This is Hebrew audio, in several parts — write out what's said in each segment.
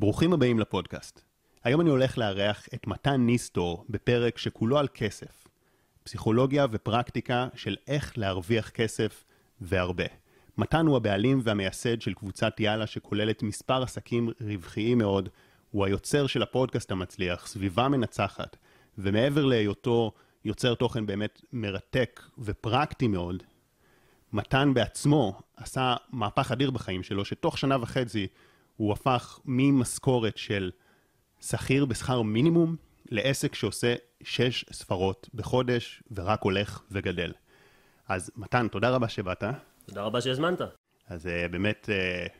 ברוכים הבאים לפודקאסט. היום אני הולך לארח את מתן ניסטור בפרק שכולו על כסף. פסיכולוגיה ופרקטיקה של איך להרוויח כסף והרבה. מתן הוא הבעלים והמייסד של קבוצת יאללה שכוללת מספר עסקים רווחיים מאוד. הוא היוצר של הפודקאסט המצליח, סביבה מנצחת, ומעבר להיותו יוצר תוכן באמת מרתק ופרקטי מאוד, מתן בעצמו עשה מהפך אדיר בחיים שלו, שתוך שנה וחצי הוא הפך ממשכורת של שכיר בשכר מינימום לעסק שעושה שש ספרות בחודש ורק הולך וגדל. אז מתן, תודה רבה שבאת. תודה רבה שהזמנת. אז uh, באמת uh,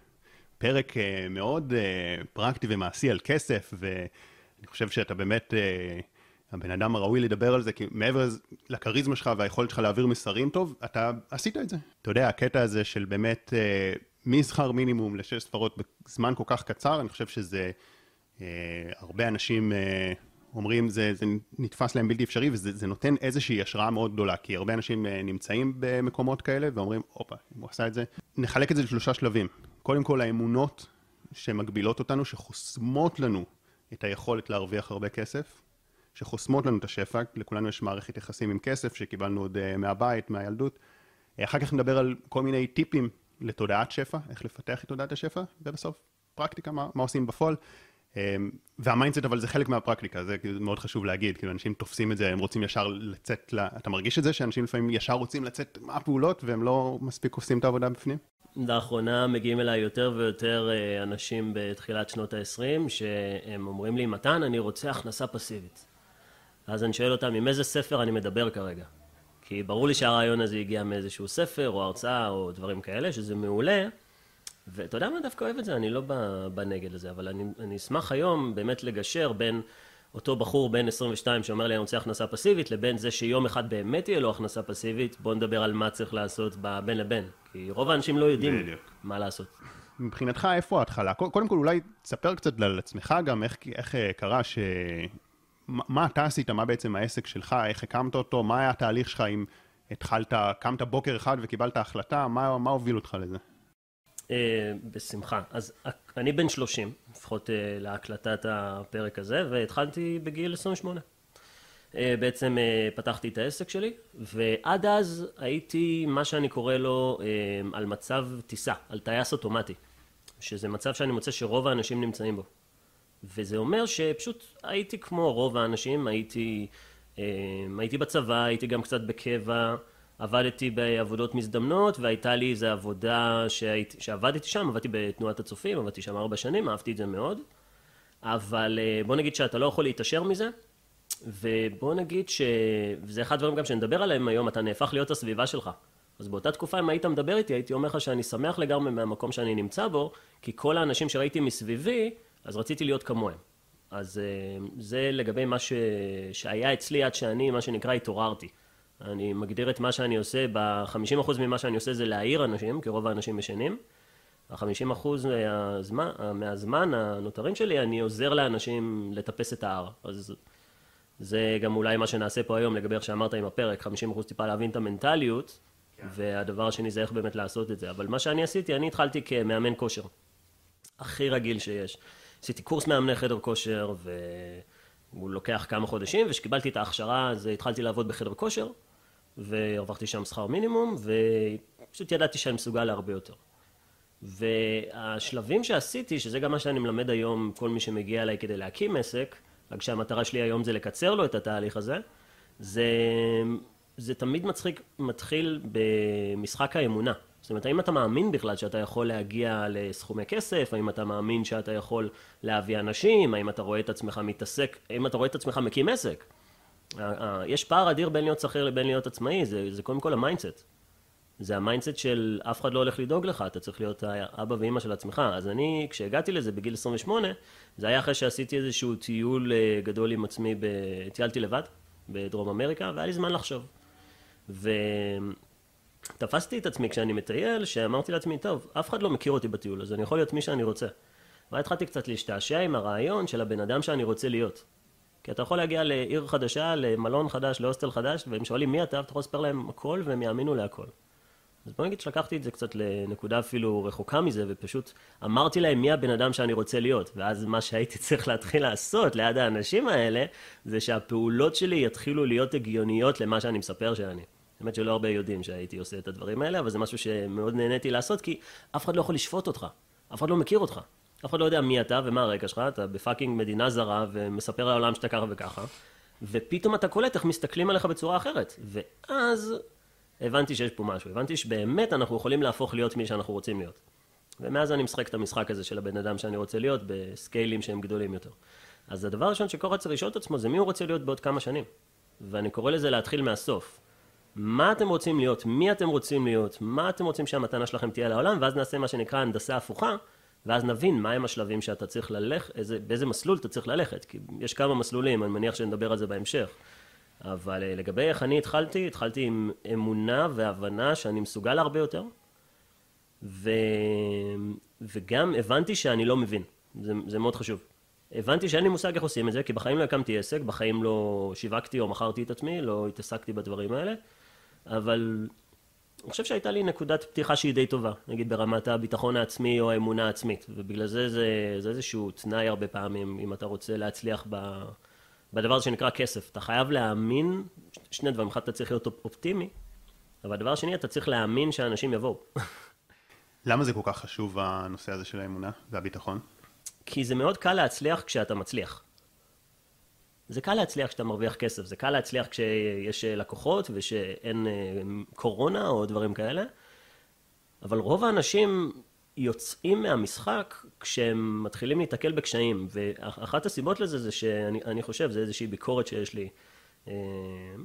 פרק uh, מאוד פרקטי ומעשי על כסף, ואני חושב שאתה באמת הבן אדם הראוי לדבר על זה, כי מעבר לכריזמה שלך והיכולת שלך להעביר מסרים טוב, אתה עשית את זה. אתה יודע, הקטע הזה של באמת משכר מינימום לשש ספרות בזמן כל כך קצר, אני חושב שזה, uh, הרבה אנשים... Uh, אומרים זה, זה נתפס להם בלתי אפשרי וזה נותן איזושהי השראה מאוד גדולה, כי הרבה אנשים אה, נמצאים במקומות כאלה ואומרים, הופה, הוא עשה את זה, נחלק את זה לשלושה שלבים. קודם כל האמונות שמגבילות אותנו, שחוסמות לנו את היכולת להרוויח הרבה כסף, שחוסמות לנו את השפע, לכולנו יש מערכת יחסים עם כסף שקיבלנו עוד אה, מהבית, מהילדות. אה, אחר כך נדבר על כל מיני טיפים לתודעת שפע, איך לפתח את תודעת השפע, ובסוף פרקטיקה, מה, מה עושים בפועל. אמ, וה mindset אבל זה חלק מהפרקטיקה, זה כאילו מאוד חשוב להגיד, כאילו אנשים תופסים את זה, הם רוצים ישר לצאת, לה... אתה מרגיש את זה שאנשים לפעמים ישר רוצים לצאת מה הפעולות והם לא מספיק עושים את העבודה בפנים? לאחרונה מגיעים אליי יותר ויותר אה, אנשים בתחילת שנות ה-20 שהם אומרים לי, מתן, אני רוצה הכנסה פסיבית. אז אני שואל אותם, עם איזה ספר אני מדבר כרגע? כי ברור לי שהרעיון הזה הגיע מאיזשהו ספר או הרצאה או דברים כאלה, שזה מעולה. ואתה יודע מה, דווקא אוהב את זה, אני לא בנגד לזה, אבל אני, אני אשמח היום באמת לגשר בין אותו בחור בן 22 שאומר לי אני רוצה הכנסה פסיבית, לבין זה שיום אחד באמת תהיה לו הכנסה פסיבית, בוא נדבר על מה צריך לעשות בין לבין, כי רוב האנשים לא יודעים בדיוק. מה לעשות. מבחינתך, איפה ההתחלה? קודם כל, אולי תספר קצת על עצמך גם, איך, איך אה, קרה ש... מה אתה עשית, מה בעצם העסק שלך, איך הקמת אותו, מה היה התהליך שלך אם התחלת, קמת בוקר אחד וקיבלת החלטה, מה, מה הוביל אותך לזה? אה, בשמחה. אז אני בן 30, לפחות אה, להקלטת הפרק הזה, והתחלתי בגיל 28. אה, בעצם פתחתי את העסק שלי, ועד אז הייתי מה שאני קורא לו על מצב טיסה, על טייס אוטומטי, שזה מצב שאני מוצא שרוב האנשים נמצאים בו. וזה אומר שפשוט הייתי כמו רוב האנשים, הייתי, הייתי בצבא, הייתי גם קצת בקבע, עבדתי בעבודות מזדמנות והייתה לי איזו עבודה שהיית, שעבדתי שם, עבדתי בתנועת הצופים, עבדתי שם ארבע שנים, אהבתי את זה מאוד, אבל אה, בוא נגיד שאתה לא יכול להתעשר מזה, ובוא נגיד שזה אחד הדברים גם שנדבר עליהם היום, אתה נהפך להיות הסביבה שלך. אז באותה תקופה אם היית מדבר איתי, הייתי אומר לך שאני שמח לגמרי מהמקום שאני נמצא בו, כי כל האנשים שראיתי מסביבי, אז רציתי להיות כמוהם. אז אה, זה לגבי מה ש... שהיה אצלי עד שאני, מה שנקרא, התעוררתי. אני מגדיר את מה שאני עושה, ב-50% ממה שאני עושה זה להעיר אנשים, כי רוב האנשים ישנים. ה-50% מהזמן, מהזמן הנותרים שלי, אני עוזר לאנשים לטפס את ההר. אז זה גם אולי מה שנעשה פה היום לגבי איך שאמרת עם הפרק, 50% טיפה להבין את המנטליות, כן. והדבר השני זה איך באמת לעשות את זה. אבל מה שאני עשיתי, אני התחלתי כמאמן כושר. הכי רגיל שיש. עשיתי קורס מאמני חדר כושר, והוא לוקח כמה חודשים, וכשקיבלתי את ההכשרה, אז התחלתי לעבוד בחדר כושר. והרווחתי שם שכר מינימום, ופשוט ידעתי שאני מסוגל להרבה יותר. והשלבים שעשיתי, שזה גם מה שאני מלמד היום כל מי שמגיע אליי כדי להקים עסק, רק שהמטרה שלי היום זה לקצר לו את התהליך הזה, זה, זה תמיד מצחיק, מתחיל במשחק האמונה. זאת אומרת, האם אתה מאמין בכלל שאתה יכול להגיע לסכומי כסף? האם אתה מאמין שאתה יכול להביא אנשים? האם אתה רואה את עצמך מתעסק? האם אתה רואה את עצמך מקים עסק? יש פער אדיר בין להיות שכיר לבין להיות עצמאי, זה, זה קודם כל ה mindset. זה ה mindset של אף אחד לא הולך לדאוג לך, אתה צריך להיות האבא ואימא של עצמך. אז אני, כשהגעתי לזה בגיל 28, זה היה אחרי שעשיתי איזשהו טיול אה, גדול עם עצמי. טיילתי לבד בדרום אמריקה, והיה לי זמן לחשוב. ותפסתי את עצמי כשאני מטייל, שאמרתי לעצמי, טוב, אף אחד לא מכיר אותי בטיול, אז אני יכול להיות מי שאני רוצה. והתחלתי קצת להשתעשע עם הרעיון של הבן אדם שאני רוצה להיות. כי אתה יכול להגיע לעיר חדשה, למלון חדש, להוסטל חדש, והם שואלים מי אתה, ואתה יכול לספר להם הכל, והם יאמינו להכל. אז בוא נגיד שלקחתי את זה קצת לנקודה אפילו רחוקה מזה, ופשוט אמרתי להם מי הבן אדם שאני רוצה להיות. ואז מה שהייתי צריך להתחיל לעשות ליד האנשים האלה, זה שהפעולות שלי יתחילו להיות הגיוניות למה שאני מספר שאני. האמת שלא הרבה יודעים שהייתי עושה את הדברים האלה, אבל זה משהו שמאוד נהניתי לעשות, כי אף אחד לא יכול לשפוט אותך. אף אחד לא מכיר אותך. אף אחד לא יודע מי אתה ומה הרקע שלך, אתה ב fucking מדינה זרה ומספר לעולם שאתה ככה וככה, ופתאום אתה קולט איך מסתכלים עליך בצורה אחרת. ואז הבנתי שיש פה משהו, הבנתי שבאמת אנחנו יכולים להפוך להיות מי שאנחנו רוצים להיות. ומאז אני משחק את המשחק הזה של הבן אדם שאני רוצה להיות בסקיילים שהם גדולים יותר. אז הדבר הראשון שכל צריך לשאול את עצמו זה מי הוא רוצה להיות בעוד כמה שנים. ואני קורא לזה להתחיל מהסוף. מה אתם רוצים להיות, מי אתם רוצים להיות, מה אתם רוצים שהמתנה שלכם תהיה לעולם, ואז נעשה מה שנקרא הנדסה הפוכה, ואז נבין מהם השלבים שאתה צריך ללכת, איזה, באיזה מסלול אתה צריך ללכת, כי יש כמה מסלולים, אני מניח שנדבר על זה בהמשך. אבל אה, לגבי איך אני התחלתי, התחלתי עם אמונה והבנה שאני מסוגל הרבה יותר, ו... וגם הבנתי שאני לא מבין, זה, זה מאוד חשוב. הבנתי שאין לי מושג איך עושים את זה, כי בחיים לא הקמתי עסק, בחיים לא שיווקתי או מכרתי את עצמי, לא התעסקתי בדברים האלה, אבל אני חושב שהייתה לי נקודת פתיחה שהיא די טובה, נגיד ברמת הביטחון העצמי או האמונה העצמית, ובגלל זה זה, זה איזשהו תנאי הרבה פעמים, אם אתה רוצה להצליח ב, בדבר שנקרא כסף. אתה חייב להאמין, שני דברים, אחד אתה צריך להיות אופטימי, אבל הדבר השני אתה צריך להאמין שאנשים יבואו. למה זה כל כך חשוב הנושא הזה של האמונה והביטחון? כי זה מאוד קל להצליח כשאתה מצליח. זה קל להצליח כשאתה מרוויח כסף, זה קל להצליח כשיש לקוחות ושאין אה, קורונה או דברים כאלה, אבל רוב האנשים יוצאים מהמשחק כשהם מתחילים להתקל בקשיים, ואחת הסיבות לזה זה שאני חושב, זה איזושהי ביקורת שיש לי אה,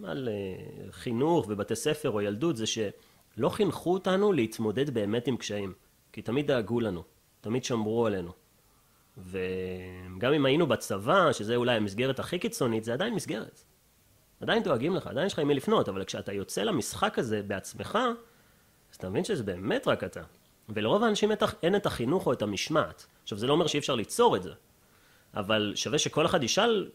על אה, חינוך ובתי ספר או ילדות, זה שלא חינכו אותנו להתמודד באמת עם קשיים, כי תמיד דאגו לנו, תמיד שמרו עלינו. וגם אם היינו בצבא, שזה אולי המסגרת הכי קיצונית, זה עדיין מסגרת. עדיין דואגים לך, עדיין יש לך עם מי לפנות, אבל כשאתה יוצא למשחק הזה בעצמך, אז אתה מבין שזה באמת רק אתה. ולרוב האנשים אין את החינוך או את המשמעת. עכשיו, זה לא אומר שאי אפשר ליצור את זה, אבל שווה שכל אחד ישאל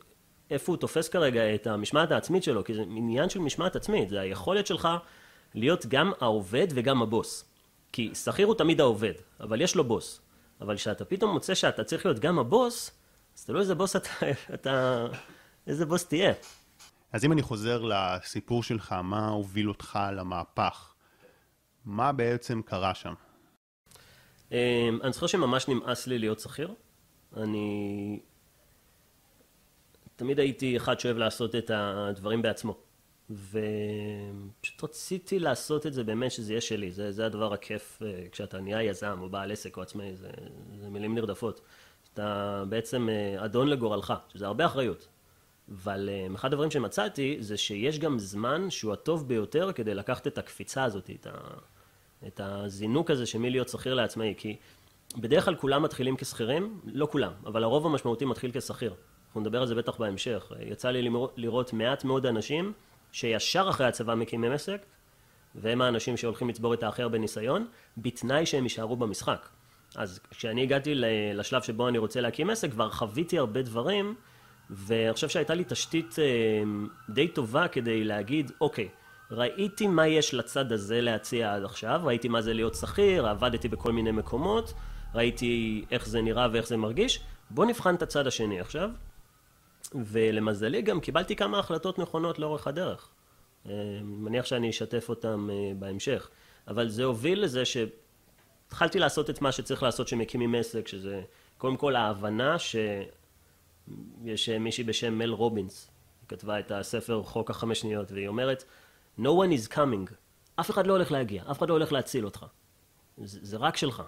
איפה הוא תופס כרגע את המשמעת העצמית שלו, כי זה עניין של משמעת עצמית, זה היכולת שלך להיות גם העובד וגם הבוס. כי שכיר הוא תמיד העובד, אבל יש לו בוס. אבל כשאתה פתאום מוצא שאתה צריך להיות גם הבוס, אז תלוי איזה בוס אתה, אתה, איזה בוס תהיה. אז אם אני חוזר לסיפור שלך, מה הוביל אותך למהפך? מה בעצם קרה שם? אמ, אני זוכר שממש נמאס לי להיות שכיר. אני תמיד הייתי אחד שאוהב לעשות את הדברים בעצמו. ופשוט רציתי לעשות את זה באמת שזה יהיה שלי, זה, זה הדבר הכיף אה, כשאתה נהיה יזם או בעל עסק או עצמאי, זה, זה מילים נרדפות. אתה בעצם אה, אדון לגורלך, שזה הרבה אחריות. אבל אה, אחד הדברים שמצאתי זה שיש גם זמן שהוא הטוב ביותר כדי לקחת את הקפיצה הזאת, את, ה, את הזינוק הזה של מי להיות שכיר לעצמאי, כי בדרך כלל כולם מתחילים כשכירים, לא כולם, אבל הרוב המשמעותי מתחיל כשכיר. אנחנו נדבר על זה בטח בהמשך. יצא לי לראות מעט מאוד אנשים שישר אחרי הצבא מקימים עסק, והם האנשים שהולכים לצבור את האחר בניסיון, בתנאי שהם יישארו במשחק. אז כשאני הגעתי לשלב שבו אני רוצה להקים עסק, כבר חוויתי הרבה דברים, ואני חושב שהייתה לי תשתית אה, די טובה כדי להגיד, אוקיי, ראיתי מה יש לצד הזה להציע עד עכשיו, ראיתי מה זה להיות שכיר, עבדתי בכל מיני מקומות, ראיתי איך זה נראה ואיך זה מרגיש, בוא נבחן את הצד השני עכשיו, ולמזלי גם קיבלתי כמה החלטות נכונות לאורך הדרך. אה, מניח שאני אשתף אותם אה, בהמשך. אבל זה הוביל לזה שהתחלתי לעשות את מה שצריך לעשות כשמקימים עסק, שזה קודם כל ההבנה שיש אה, מישהי בשם מל רובינס, היא כתבה את הספר חוק החמש שניות, והיא אומרת, No one is coming, אף אחד לא הולך להגיע, אף אחד לא הולך להציל אותך. זה, זה רק שלך.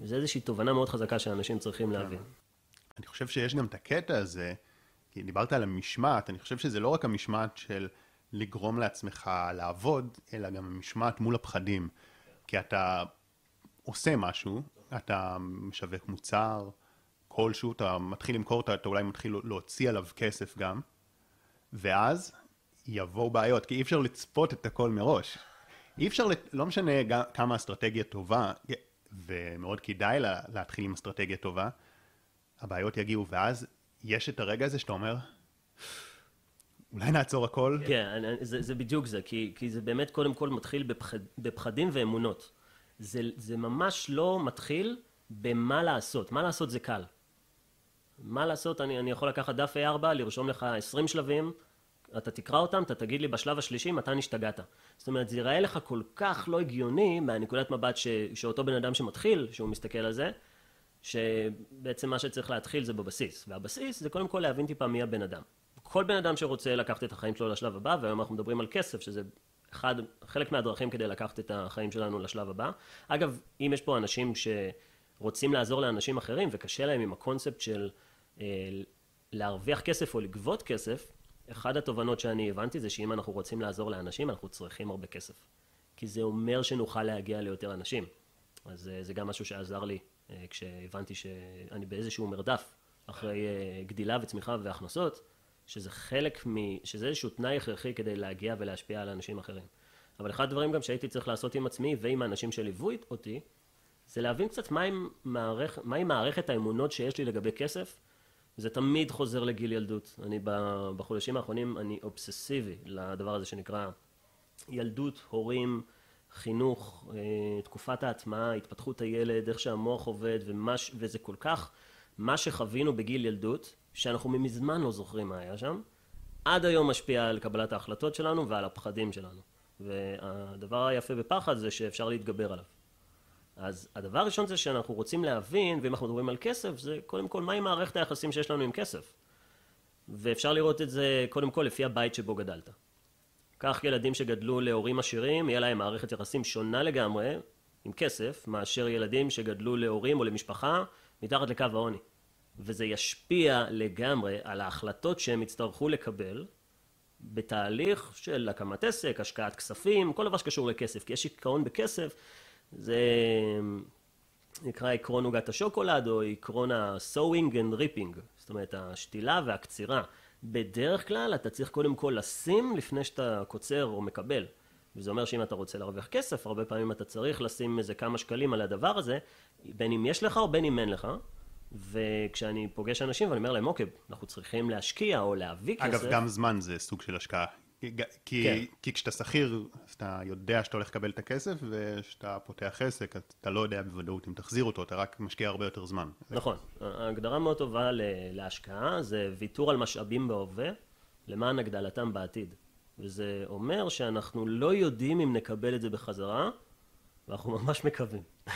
וזה איזושהי תובנה מאוד חזקה שאנשים צריכים להבין. אני חושב שיש גם את הקטע הזה, כי דיברת על המשמעת, אני חושב שזה לא רק המשמעת של לגרום לעצמך לעבוד, אלא גם המשמעת מול הפחדים. כי אתה עושה משהו, אתה משווק מוצר כלשהו, אתה מתחיל למכור, אתה, אתה אולי מתחיל להוציא עליו כסף גם, ואז יבואו בעיות, כי אי אפשר לצפות את הכל מראש. אי אפשר, לא משנה כמה אסטרטגיה טובה, ומאוד כדאי לה, להתחיל עם אסטרטגיה טובה, הבעיות יגיעו, ואז יש את הרגע הזה שאתה אומר, אולי נעצור הכל? כן, זה, זה בדיוק זה, כי, כי זה באמת קודם כל מתחיל בפחד, בפחדים ואמונות. זה, זה ממש לא מתחיל במה לעשות. מה לעשות זה קל. מה לעשות, אני, אני יכול לקחת דף A4, לרשום לך 20 שלבים, אתה תקרא אותם, אתה תגיד לי בשלב השלישי מתי נשתגעת. זאת אומרת, זה ייראה לך כל כך לא הגיוני מהנקודת מבט ש, שאותו בן אדם שמתחיל, שהוא מסתכל על זה, שבעצם מה שצריך להתחיל זה בבסיס. והבסיס זה קודם כל להבין טיפה מי הבן אדם. כל בן אדם שרוצה לקחת את החיים שלו לשלב הבא, והיום אנחנו מדברים על כסף, שזה אחד, חלק מהדרכים כדי לקחת את החיים שלנו לשלב הבא. אגב, אם יש פה אנשים שרוצים לעזור לאנשים אחרים וקשה להם עם הקונספט של אה, להרוויח כסף או לגבות כסף, אחד התובנות שאני הבנתי זה שאם אנחנו רוצים לעזור לאנשים, אנחנו צריכים הרבה כסף. כי זה אומר שנוכל להגיע ליותר אנשים. אז אה, זה גם משהו שעזר לי כשהבנתי שאני באיזשהו מרדף אחרי אה, גדילה וצמיחה והכנסות, שזה חלק מ... שזה איזשהו תנאי הכרחי כדי להגיע ולהשפיע על אנשים אחרים. אבל אחד הדברים גם שהייתי צריך לעשות עם עצמי ועם האנשים שליוו אותי, זה להבין קצת מהי מערכ... מה מערכת האמונות שיש לי לגבי כסף. זה תמיד חוזר לגיל ילדות. אני בחודשים האחרונים, אני אובססיבי לדבר הזה שנקרא ילדות, הורים, חינוך, אה, תקופת ההטמעה, התפתחות הילד, איך שהמוח עובד, ומש... וזה כל כך מה שחווינו בגיל ילדות, שאנחנו מזמן לא זוכרים מה היה שם, עד היום משפיע על קבלת ההחלטות שלנו ועל הפחדים שלנו. והדבר היפה בפחד זה שאפשר להתגבר עליו. אז הדבר הראשון זה שאנחנו רוצים להבין, ואם אנחנו מדברים על כסף, זה קודם כל מהי מערכת היחסים שיש לנו עם כסף. ואפשר לראות את זה קודם כל לפי הבית שבו גדלת. כך ילדים שגדלו להורים עשירים, יהיה להם מערכת יחסים שונה לגמרי עם כסף, מאשר ילדים שגדלו להורים או למשפחה מתחת לקו העוני. וזה ישפיע לגמרי על ההחלטות שהם יצטרכו לקבל בתהליך של הקמת עסק, השקעת כספים, כל דבר שקשור לכסף, כי יש עיקרון בכסף, זה נקרא עקרון עוגת השוקולד או עקרון ה-sewing and ripping, זאת אומרת השתילה והקצירה. בדרך כלל אתה צריך קודם כל לשים לפני שאתה קוצר או מקבל. וזה אומר שאם אתה רוצה להרוויח כסף, הרבה פעמים אתה צריך לשים איזה כמה שקלים על הדבר הזה, בין אם יש לך או בין אם אין לך. וכשאני פוגש אנשים ואני אומר להם, אוקיי, אנחנו צריכים להשקיע או להביא כסף. אגב, גם זמן זה סוג של השקעה. כי, כן. כי כשאתה שכיר, אתה יודע שאתה הולך לקבל את הכסף, וכשאתה פותח עסק, אתה לא יודע בוודאות אם תחזיר אותו, אתה רק משקיע הרבה יותר זמן. נכון. הגדרה מאוד טובה להשקעה זה ויתור על משאבים בהווה, למען הגדלתם בעתיד. וזה אומר שאנחנו לא יודעים אם נקבל את זה בחזרה, ואנחנו ממש מקווים.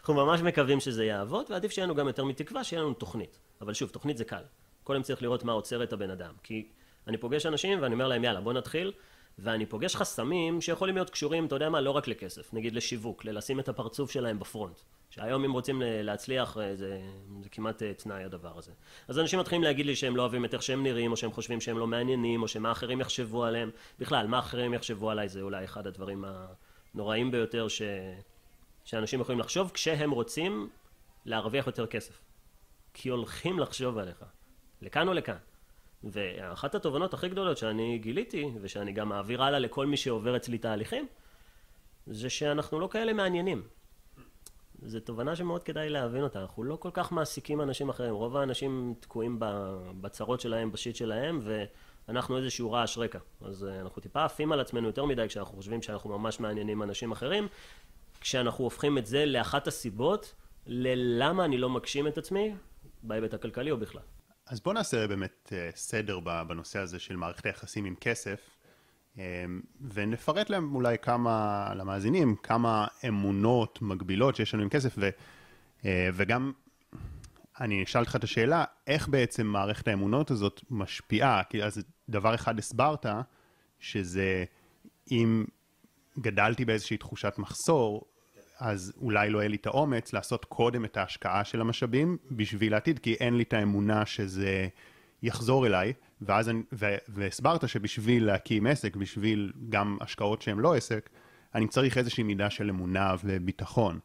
אנחנו ממש מקווים שזה יעבוד, ועדיף שיהיה לנו גם יותר מתקווה, שיהיה לנו תוכנית. אבל שוב, תוכנית זה קל. קודם צריך לראות מה עוצר את הבן אדם. כי אני פוגש אנשים ואני אומר להם, יאללה, בוא נתחיל. ואני פוגש חסמים שיכולים להיות קשורים, אתה יודע מה, לא רק לכסף, נגיד לשיווק, ללשים את הפרצוף שלהם בפרונט. שהיום אם רוצים להצליח, אה, זה, זה כמעט אה, תנאי הדבר הזה. אז אנשים מתחילים להגיד לי שהם לא אוהבים את איך שהם נראים, או שהם חושבים שהם לא מעניינים, או שמה אחרים יחשבו עליהם. בכלל, מה אחרים יחשבו עליי זה אולי אחד הדברים הנוראים ביותר ש... שאנשים יכולים לחשוב כשהם רוצים להרוויח יותר כסף. כי הולכים לחשוב עליך, לכאן או לכאן. ואחת התובנות הכי גדולות שאני גיליתי, ושאני גם מעביר הלאה לכל מי שעובר אצלי תהליכים, זה שאנחנו לא כאלה מעניינים. זו תובנה שמאוד כדאי להבין אותה. אנחנו לא כל כך מעסיקים אנשים אחרים. רוב האנשים תקועים בצרות שלהם, בשיט שלהם, ואנחנו איזשהו רעש רקע. אז אה, אנחנו טיפה עפים על עצמנו יותר מדי כשאנחנו חושבים שאנחנו ממש מעניינים אנשים אחרים, כשאנחנו הופכים את זה לאחת הסיבות ללמה אני לא מגשים את עצמי בהיבט הכלכלי או בכלל. אז בוא נעשה באמת אה, סדר בנושא הזה של מערכת היחסים עם כסף, אה, ונפרט להם אולי כמה, למאזינים, כמה אמונות מגבילות שיש לנו עם כסף, ו, אה, וגם אני אשאל אותך את השאלה, איך בעצם מערכת האמונות הזאת משפיעה? כי אז דבר אחד הסברת, שזה אם גדלתי באיזושהי תחושת מחסור, אז אולי לא יהיה לי את האומץ לעשות קודם את ההשקעה של המשאבים בשביל העתיד, כי אין לי את האמונה שזה יחזור אליי, ואז אני, ו, והסברת שבשביל להקים עסק, בשביל גם השקעות שהן לא עסק, אני צריך איזושהי מידה של אמונה וביטחון.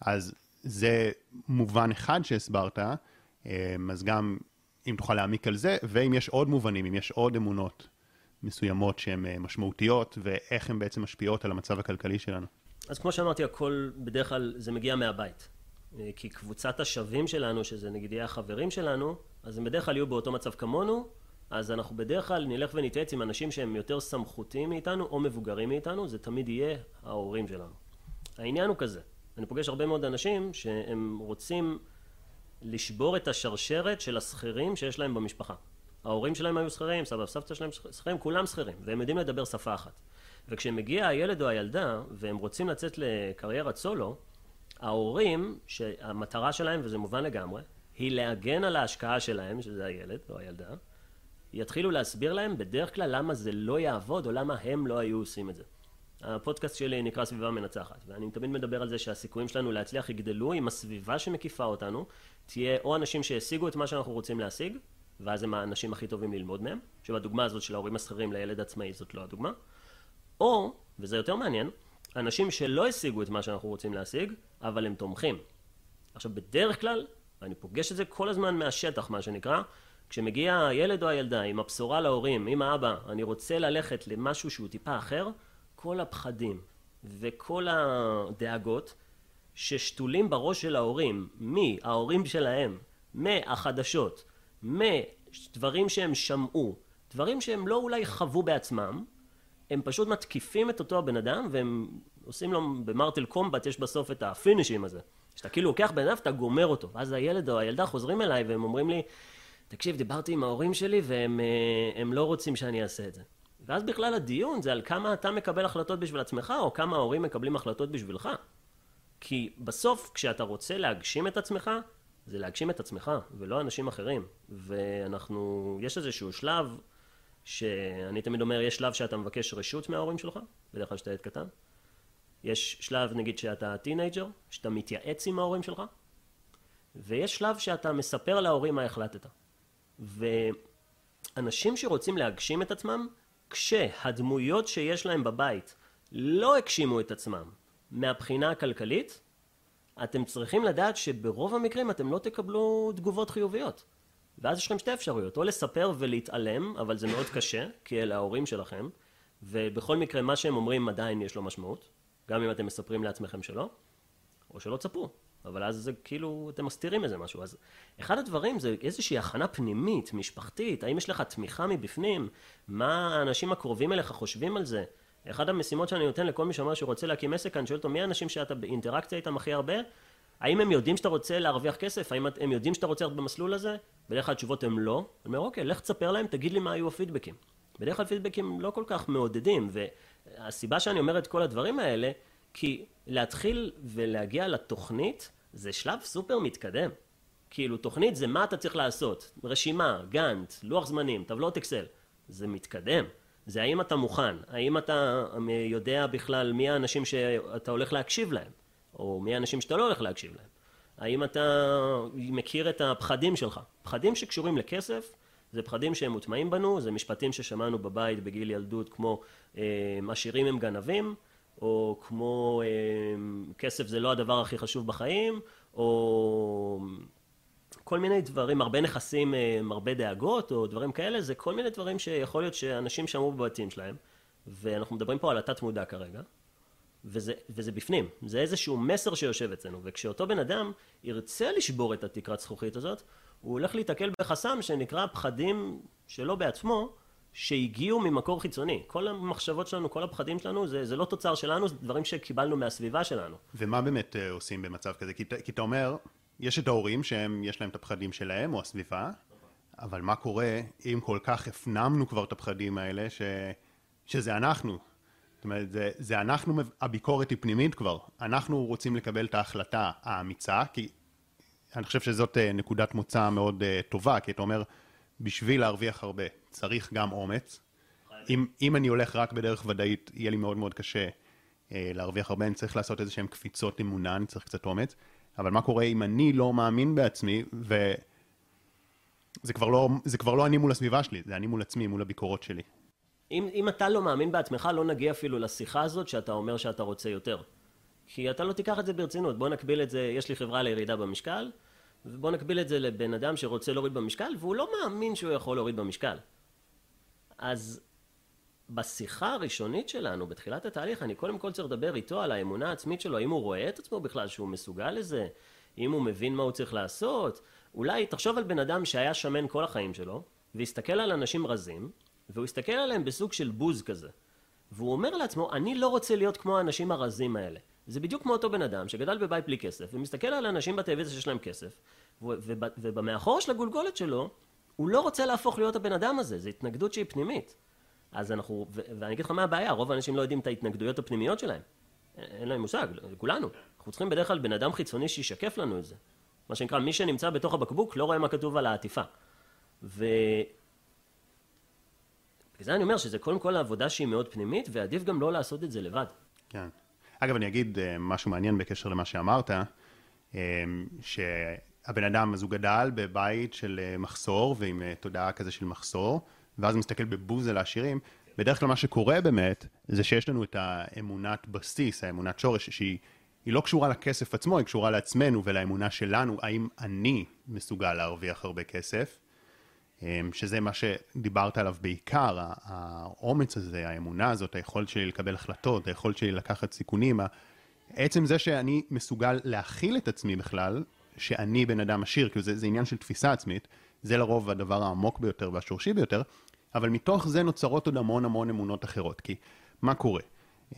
אז זה מובן אחד שהסברת, אמ, אז גם אם תוכל להעמיק על זה, ואם יש עוד מובנים, אם יש עוד אמונות מסוימות שהן אה, משמעותיות, ואיך הן בעצם משפיעות על המצב הכלכלי שלנו. אז כמו שאמרתי, הכל בדרך כלל זה מגיע מהבית. אה, כי קבוצת השווים שלנו, שזה נגיד יהיה החברים שלנו, אז הם בדרך כלל יהיו באותו מצב כמונו, אז אנחנו בדרך כלל נלך ונתייעץ עם אנשים שהם יותר סמכותיים מאיתנו או מבוגרים מאיתנו, זה תמיד יהיה ההורים שלנו. העניין הוא כזה, אני פוגש הרבה מאוד אנשים שהם רוצים לשבור את השרשרת של השכירים שיש להם במשפחה. ההורים שלהם היו שכירים, סבא וסבתא שלהם שכירים, כולם שכירים, והם יודעים לדבר שפה אחת. וכשמגיע הילד או הילדה והם רוצים לצאת לקריירת סולו, ההורים, שהמטרה שלהם, וזה מובן לגמרי, היא להגן על ההשקעה שלהם, שזה הילד או הילדה, יתחילו להסביר להם בדרך כלל למה זה לא יעבוד או למה הם לא היו עושים את זה. הפודקאסט שלי נקרא סביבה מנצחת, ואני תמיד מדבר על זה שהסיכויים שלנו להצליח יגדלו אם הסביבה שמקיפה אותנו תהיה או אנשים שהשיגו את מה שאנחנו רוצים להשיג, ואז הם האנשים הכי טובים ללמוד מהם, שבדוגמה הזאת של ההורים השכירים לילד עצמאי זאת לא הדוגמה, או, וזה יותר מעניין, אנשים שלא השיגו את מה שאנחנו רוצים להשיג, אבל הם תומכים. עכשיו בדרך כלל, ואני פוגש את זה כל הזמן מהשטח מה שנקרא, כשמגיע הילד או הילדה עם הבשורה להורים, עם האבא, אני רוצה ללכת למשהו שהוא טיפה אחר, כל הפחדים וכל הדאגות ששתולים בראש של ההורים, מההורים שלהם, מהחדשות, מדברים שהם שמעו, דברים שהם לא אולי חוו בעצמם, הם פשוט מתקיפים את אותו הבן אדם והם עושים לו במרטל קומבט יש בסוף את הפינישים הזה. שאתה כאילו לוקח בן אדם ואתה גומר אותו. ואז הילד או הילדה חוזרים אליי והם אומרים לי תקשיב דיברתי עם ההורים שלי והם אה, לא רוצים שאני אעשה את זה. ואז בכלל הדיון זה על כמה אתה מקבל החלטות בשביל עצמך או כמה ההורים מקבלים החלטות בשבילך. כי בסוף כשאתה רוצה להגשים את עצמך זה להגשים את עצמך ולא אנשים אחרים. ואנחנו יש איזשהו שלב שאני תמיד אומר, יש שלב שאתה מבקש רשות מההורים שלך, בדרך כלל שאתה ילד קטן. יש שלב, נגיד, שאתה teenager, שאתה מתייעץ עם ההורים שלך, ויש שלב שאתה מספר להורים מה החלטת. ואנשים שרוצים להגשים את עצמם, כשהדמויות שיש להם בבית לא הגשימו את עצמם מהבחינה הכלכלית, אתם צריכים לדעת שברוב המקרים אתם לא תקבלו תגובות חיוביות. ואז יש לכם שתי אפשרויות, או לספר ולהתעלם, אבל זה מאוד קשה, כי אלה ההורים שלכם, ובכל מקרה מה שהם אומרים עדיין יש לו משמעות, גם אם אתם מספרים לעצמכם שלא, או שלא תספרו, אבל אז זה כאילו אתם מסתירים איזה משהו. אז אחד הדברים זה איזושהי הכנה פנימית, משפחתית, האם יש לך תמיכה מבפנים, מה האנשים הקרובים אליך חושבים על זה. אחת המשימות שאני נותן לכל מי שאומר שהוא רוצה להקים עסק, אני שואל אותו מי האנשים שאתה באינטראקציה איתם הכי הרבה, האם הם יודעים שאתה רוצה להרוויח כסף? האם הם יודעים שאתה רוצה ללכת במסלול הזה? בדרך כלל התשובות הן לא. אני אומר, אוקיי, לך תספר להם, תגיד לי מה היו הפידבקים. בדרך כלל פידבקים לא כל כך מעודדים, והסיבה שאני אומר את כל הדברים האלה, כי להתחיל ולהגיע לתוכנית, זה שלב סופר מתקדם. כאילו, תוכנית זה מה אתה צריך לעשות. רשימה, גאנט, לוח זמנים, טבלות אקסל. זה מתקדם. זה האם אתה מוכן, האם אתה יודע בכלל מי האנשים שאתה הולך להקשיב להם. או מי האנשים שאתה לא הולך להקשיב להם. האם אתה מכיר את הפחדים שלך? פחדים שקשורים לכסף, זה פחדים שהם מוטמעים בנו, זה משפטים ששמענו בבית בגיל ילדות כמו אה, עשירים הם גנבים, או כמו אה, כסף זה לא הדבר הכי חשוב בחיים, או כל מיני דברים, הרבה נכסים, אה, הרבה דאגות, או דברים כאלה, זה כל מיני דברים שיכול להיות שאנשים שמעו בבתים שלהם, ואנחנו מדברים פה על התת מודע כרגע. וזה, וזה בפנים, זה איזשהו מסר שיושב אצלנו, וכשאותו בן אדם ירצה לשבור את התקרת זכוכית הזאת, הוא הולך להיתקל בחסם שנקרא פחדים שלו בעצמו, שהגיעו ממקור חיצוני. כל המחשבות שלנו, כל הפחדים שלנו, זה, זה לא תוצר שלנו, זה דברים שקיבלנו מהסביבה שלנו. ומה באמת uh, עושים במצב כזה? כי אתה אומר, יש את ההורים שהם, יש להם את הפחדים שלהם, או הסביבה, אבל מה קורה אם כל כך הפנמנו כבר את הפחדים האלה, ש, שזה אנחנו, זאת אומרת, זה, זה אנחנו, הביקורת היא פנימית כבר. אנחנו רוצים לקבל את ההחלטה האמיצה, כי אני חושב שזאת אה, נקודת מוצא מאוד uh, טובה, כי אתה אומר, בשביל להרוויח הרבה צריך גם אומץ. אם, אם אני הולך רק בדרך ודאית, יהיה לי מאוד מאוד קשה uh, להרוויח הרבה, אני צריך לעשות איזה שהן קפיצות אמונה, אני צריך קצת אומץ. אבל מה קורה אם אני לא מאמין בעצמי, וזה כבר לא, כבר לא אני מול הסביבה שלי, זה אני מול עצמי, מול הביקורות שלי. אם, אם אתה לא מאמין בעצמך, לא נגיע אפילו לשיחה הזאת שאתה אומר שאתה רוצה יותר. כי אתה לא תיקח את זה ברצינות. בוא נקביל את זה, יש לי חברה לירידה במשקל, ובוא נקביל את זה לבן אדם שרוצה להוריד במשקל, והוא לא מאמין שהוא יכול להוריד במשקל. אז בשיחה הראשונית שלנו, בתחילת התהליך, אני קודם כל צריך לדבר איתו על האמונה העצמית שלו, האם הוא רואה את עצמו בכלל שהוא מסוגל לזה, אם הוא מבין מה הוא צריך לעשות. אולי, תחשוב על בן אדם שהיה שמן כל החיים שלו, ויסתכל על אנשים רזים, והוא יסתכל עליהם בסוג של בוז כזה. והוא אומר לעצמו, אני לא רוצה להיות כמו האנשים הרזים האלה. זה בדיוק כמו אותו בן אדם שגדל בבית בלי כסף, ומסתכל על אנשים בטלוויזיה שיש להם כסף, ובמאחור של הגולגולת שלו, הוא לא רוצה להפוך להיות הבן אדם הזה, זו התנגדות שהיא פנימית. אז אנחנו, ואני אגיד לך מה הבעיה, רוב האנשים לא יודעים את ההתנגדויות הפנימיות שלהם. אין להם מושג, כולנו. אנחנו צריכים בדרך כלל בן אדם חיצוני שישקף לנו את זה. מה שנקרא, מי שנמצא בתוך הבקבוק לא רואה מה כתוב על העטיפה. ו... בגלל אני אומר שזה קודם כל עבודה שהיא מאוד פנימית, ועדיף גם לא לעשות את זה לבד. כן. אגב, אני אגיד אה, משהו מעניין בקשר למה שאמרת, אה, שהבן אדם, אז הוא גדל בבית של אה, מחסור, ועם תודעה כזה של מחסור, ואז מסתכל בבוז על העשירים. בדרך כלל מה שקורה באמת, זה שיש לנו את האמונת בסיס, האמונת שורש, שהיא לא קשורה לכסף עצמו, היא קשורה לעצמנו ולאמונה שלנו, האם אני מסוגל להרוויח הרבה כסף. אמ, שזה מה שדיברת עליו בעיקר, האומץ הזה, האמונה הזאת, היכולת שלי לקבל החלטות, היכולת שלי לקחת סיכונים, עצם זה שאני מסוגל להכיל את עצמי בכלל, שאני בן אדם עשיר, כי זה, זה עניין של תפיסה עצמית, זה לרוב הדבר העמוק ביותר והשורשי ביותר, אבל מתוך זה נוצרות עוד המון המון אמונות אחרות, כי מה קורה?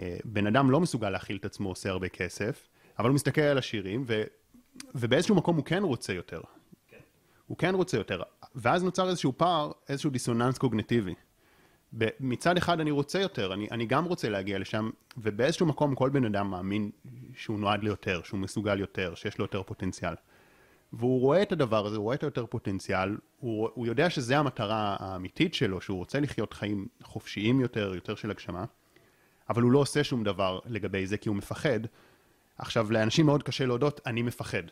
אה, בן אדם לא מסוגל להכיל את עצמו, עושה הרבה כסף, אבל הוא מסתכל על עשירים, ו... ובאיזשהו מקום הוא כן רוצה יותר. כן. הוא כן רוצה יותר. ואז נוצר איזשהו פער, איזשהו דיסוננס קוגנטיבי. מצד אחד אני רוצה יותר, אני, אני גם רוצה להגיע לשם, ובאיזשהו מקום כל בן אדם מאמין שהוא נועד ליותר, שהוא מסוגל יותר, שיש לו יותר פוטנציאל. והוא רואה את הדבר הזה, הוא רואה את היותר פוטנציאל, הוא, הוא יודע שזה המטרה האמיתית שלו, שהוא רוצה לחיות חיים חופשיים יותר, יותר של הגשמה, אבל הוא לא עושה שום דבר לגבי זה כי הוא מפחד. עכשיו, לאנשים מאוד קשה להודות, אני מפחד.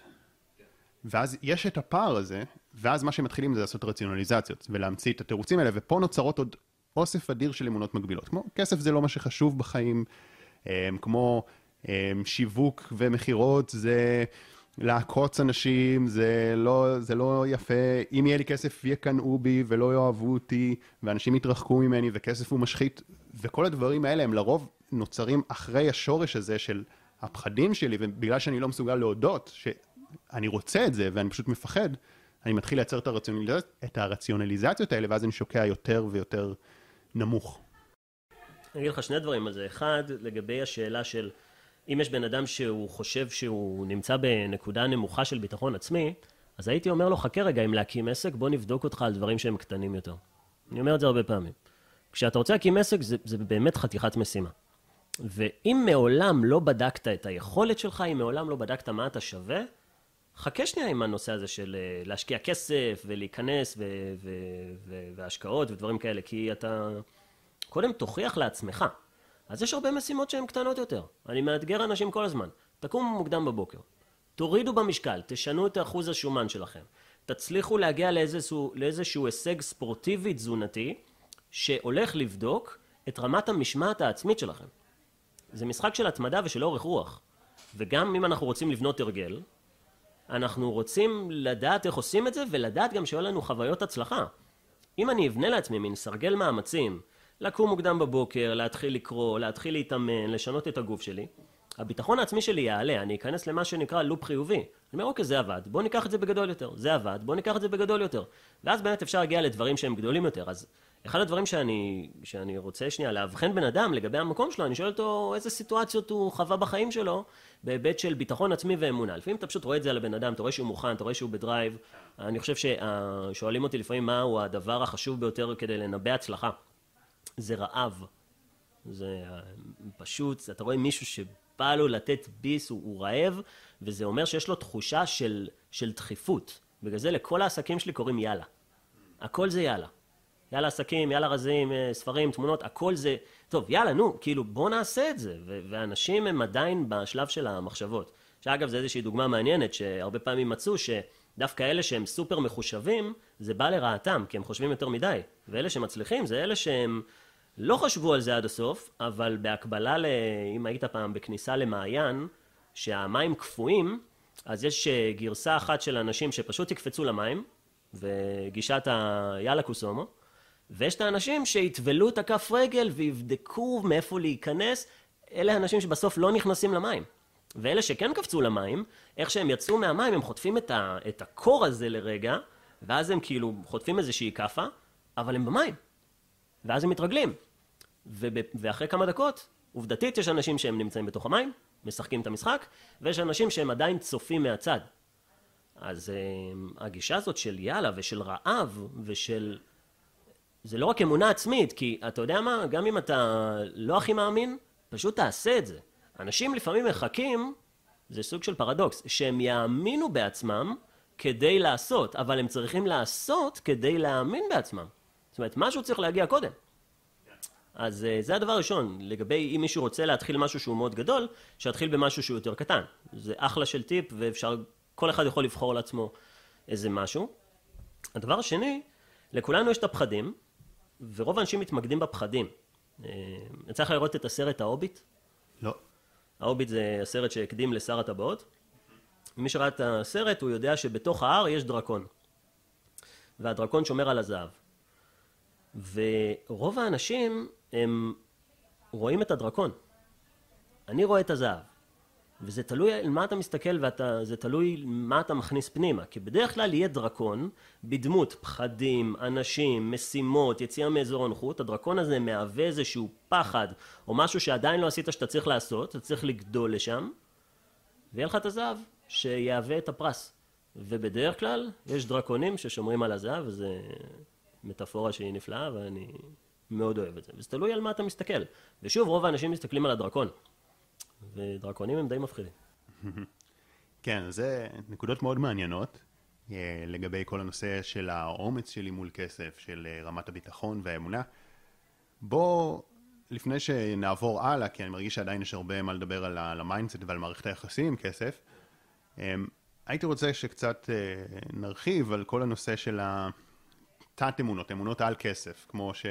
ואז יש את הפער הזה, ואז מה שמתחילים זה לעשות רציונליזציות, ולהמציא את התירוצים האלה, ופה נוצרות עוד אוסף אדיר של אמונות מגבילות. כמו כסף זה לא מה שחשוב בחיים, אמ, כמו אמ, שיווק ומכירות זה לעקוץ אנשים, זה לא, זה לא יפה, אם יהיה לי כסף יקנאו בי ולא יאהבו אותי, ואנשים יתרחקו ממני, וכסף הוא משחית, וכל הדברים האלה הם לרוב נוצרים אחרי השורש הזה של הפחדים שלי, ובגלל שאני לא מסוגל להודות, אני רוצה את זה ואני פשוט מפחד, אני מתחיל לייצר את, הרציונליז... את הרציונליזציות האלה, ואז אני שוקע יותר ויותר נמוך. אני אגיד לך שני דברים על זה. אחד, לגבי השאלה של אם יש בן אדם שהוא חושב שהוא נמצא בנקודה נמוכה של ביטחון עצמי, אז הייתי אומר לו, חכה רגע, אם להקים עסק, בוא נבדוק אותך על דברים שהם קטנים יותר. אני אומר את זה הרבה פעמים. כשאתה רוצה להקים עסק, זה, זה באמת חתיכת משימה. ואם מעולם לא בדקת את היכולת שלך, אם מעולם לא בדקת מה אתה שווה, חכה שנייה עם הנושא הזה של אה, להשקיע כסף ולהיכנס ו- ו- ו- והשקעות ודברים כאלה, כי אתה קודם תוכיח לעצמך. אז יש הרבה משימות שהן קטנות יותר. אני מאתגר אנשים כל הזמן. תקומו מוקדם בבוקר, תורידו במשקל, תשנו את אחוז השומן שלכם, תצליחו להגיע לאיזשהו, לאיזשהו הישג ספורטיבי תזונתי שהולך לבדוק את רמת המשמעת העצמית שלכם. זה משחק של התמדה ושל אורך רוח. וגם אם אנחנו רוצים לבנות הרגל, אנחנו רוצים לדעת איך עושים את זה ולדעת גם שיהיו לנו חוויות הצלחה. אם אני אבנה לעצמי מין סרגל מאמצים, לקום מוקדם בבוקר, להתחיל לקרוא, להתחיל להתאמן, לשנות את הגוף שלי, הביטחון העצמי שלי יעלה, אני אכנס למה שנקרא loop חיובי. אני אומר, אוקיי, זה עבד, בוא ניקח את זה בגדול יותר. זה עבד, בוא ניקח את זה בגדול יותר. ואז באמת אפשר להגיע לדברים שהם גדולים יותר. אז אחד הדברים שאני, שאני רוצה שנייה לאבחן בן אדם לגבי המקום שלו, אני שואל אותו איזה סיטואציות הוא חווה בחיים שלו בהיבט של ביטחון עצמי ואמונה. לפעמים אתה פשוט רואה את זה על הבן אדם, אתה רואה שהוא מוכן, אתה רואה שהוא ב drive. אני חושב ששואלים אותי לפעמים מהו הדבר החשוב ביותר כדי לנבא הצלחה. זה רעב. זה פשוט, אתה רואה מישהו שבא לו לתת ביס, הוא, הוא רעב, וזה אומר שיש לו תחושה של, של דחיפות. בגלל זה לכל העסקים שלי קוראים יאללה. הכל זה יאללה. יאללה עסקים, יאללה רזים, אה, ספרים, תמונות, הכל זה, טוב, יאללה, נו, כאילו, בוא נעשה את זה. ואנשים הם עדיין בשלב של המחשבות. שאגב, זו איזושהי דוגמה מעניינת, שהרבה פעמים מצאו שדווקא אלה שהם סופר מחושבים, זה בא לרעתם, כי הם חושבים יותר מדי. ואלה שמצליחים, זה אלה שהם לא חשבו על זה עד הסוף, אבל בהקבלה ל... אם היית פעם בכניסה למעיין, שהמים קפואים, אז יש אה, גרסה אחת של אנשים שפשוט יקפצו למים, וגישת היאללה קוסומו, ויש את האנשים שיטבלו את הכף רגל ויבדקו מאיפה להיכנס, אלה האנשים שבסוף לא נכנסים למים. ואלה שכן קפצו למים, איך שהם יצאו מהמים, הם חוטפים את, ה, את הקור הזה לרגע, ואז הם כאילו חוטפים איזושהי כאפה, אבל הם במים. ואז הם מתרגלים. וב, ואחרי כמה דקות, עובדתית יש אנשים שהם נמצאים בתוך המים, משחקים את המשחק, ויש אנשים שהם עדיין צופים מהצד. אז uh, הגישה הזאת של יאללה ושל רעב ושל... זה לא רק אמונה עצמית, כי אתה יודע מה, גם אם אתה לא הכי מאמין, פשוט תעשה את זה. אנשים לפעמים מחכים, זה סוג של פרדוקס, שהם יאמינו בעצמם כדי לעשות, אבל הם צריכים לעשות כדי להאמין בעצמם. זאת אומרת, משהו צריך להגיע קודם. אז uh, זה הדבר הראשון, לגבי אם מישהו רוצה להתחיל משהו שהוא מאוד גדול, שיתחיל במשהו שהוא יותר קטן. זה אחלה של טיפ ואפשר, כל אחד יכול לבחור לעצמו איזה משהו. הדבר השני, לכולנו יש את הפחדים, ורוב האנשים מתמקדים בפחדים. Uh, יצא לך לראות את הסרט ההוביט? לא. ההוביט זה הסרט שהקדים לשר הטבעות. מי שראה את הסרט הוא יודע שבתוך ההר יש דרקון. והדרקון שומר על הזהב. ורוב האנשים הם רואים את הדרקון. אני רואה את הזהב. וזה תלוי על מה אתה מסתכל וזה תלוי מה אתה מכניס פנימה. כי בדרך כלל יהיה דרקון בדמות פחדים, אנשים, משימות, יציאה מאזור הנוחות. הדרקון הזה מהווה איזשהו פחד או משהו שעדיין לא עשית שאתה צריך לעשות, אתה צריך לגדול לשם. ויהיה לך את הזהב שיהווה את הפרס. ובדרך כלל יש דרקונים ששומרים על הזהב וזה מטאפורה שהיא נפלאה ואני מאוד אוהב את זה. וזה תלוי על מה אתה מסתכל. ושוב, רוב האנשים מסתכלים על הדרקון. ודרקונים הם די מפחידים. כן, זה נקודות מאוד מעניינות אה, לגבי כל הנושא של האומץ שלי מול כסף, של אה, רמת הביטחון והאמונה. בוא, לפני שנעבור הלאה, כי אני מרגיש שעדיין יש הרבה מה לדבר על ה mindset ועל מערכת היחסים עם כסף, אה, הייתי רוצה שקצת נרחיב על כל הנושא של התת-אמונות, אמונות על כסף, כמו ש...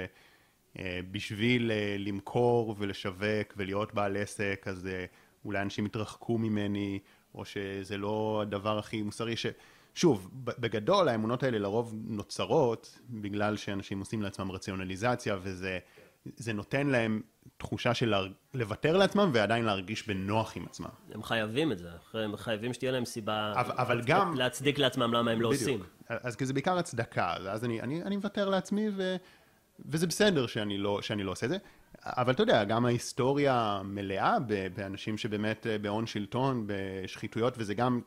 אה, בשביל אה, למכור ולשווק ולהיות בעל עסק, אז אה, אולי אנשים יתרחקו ממני, או שזה לא הדבר הכי מוסרי. ש... שוב, בגדול האמונות האלה לרוב נוצרות בגלל שאנשים עושים לעצמם רציונליזציה, וזה זה נותן להם תחושה של לוותר לעצמם ועדיין להרגיש בנוח עם עצמם. הם חייבים את זה, הם חייבים שתהיה להם סיבה אבל, אבל גם... להצדיק לעצמם למה הם לא בדיוק. עושים. אז כי זה בעיקר הצדקה, אז אני, אני, אני מוותר לעצמי ו... וזה בסדר שאני לא, שאני לא עושה את זה, אבל אתה יודע, גם ההיסטוריה מלאה באנשים שבאמת אה, בהון שלטון, בשחיתויות, וזה גם,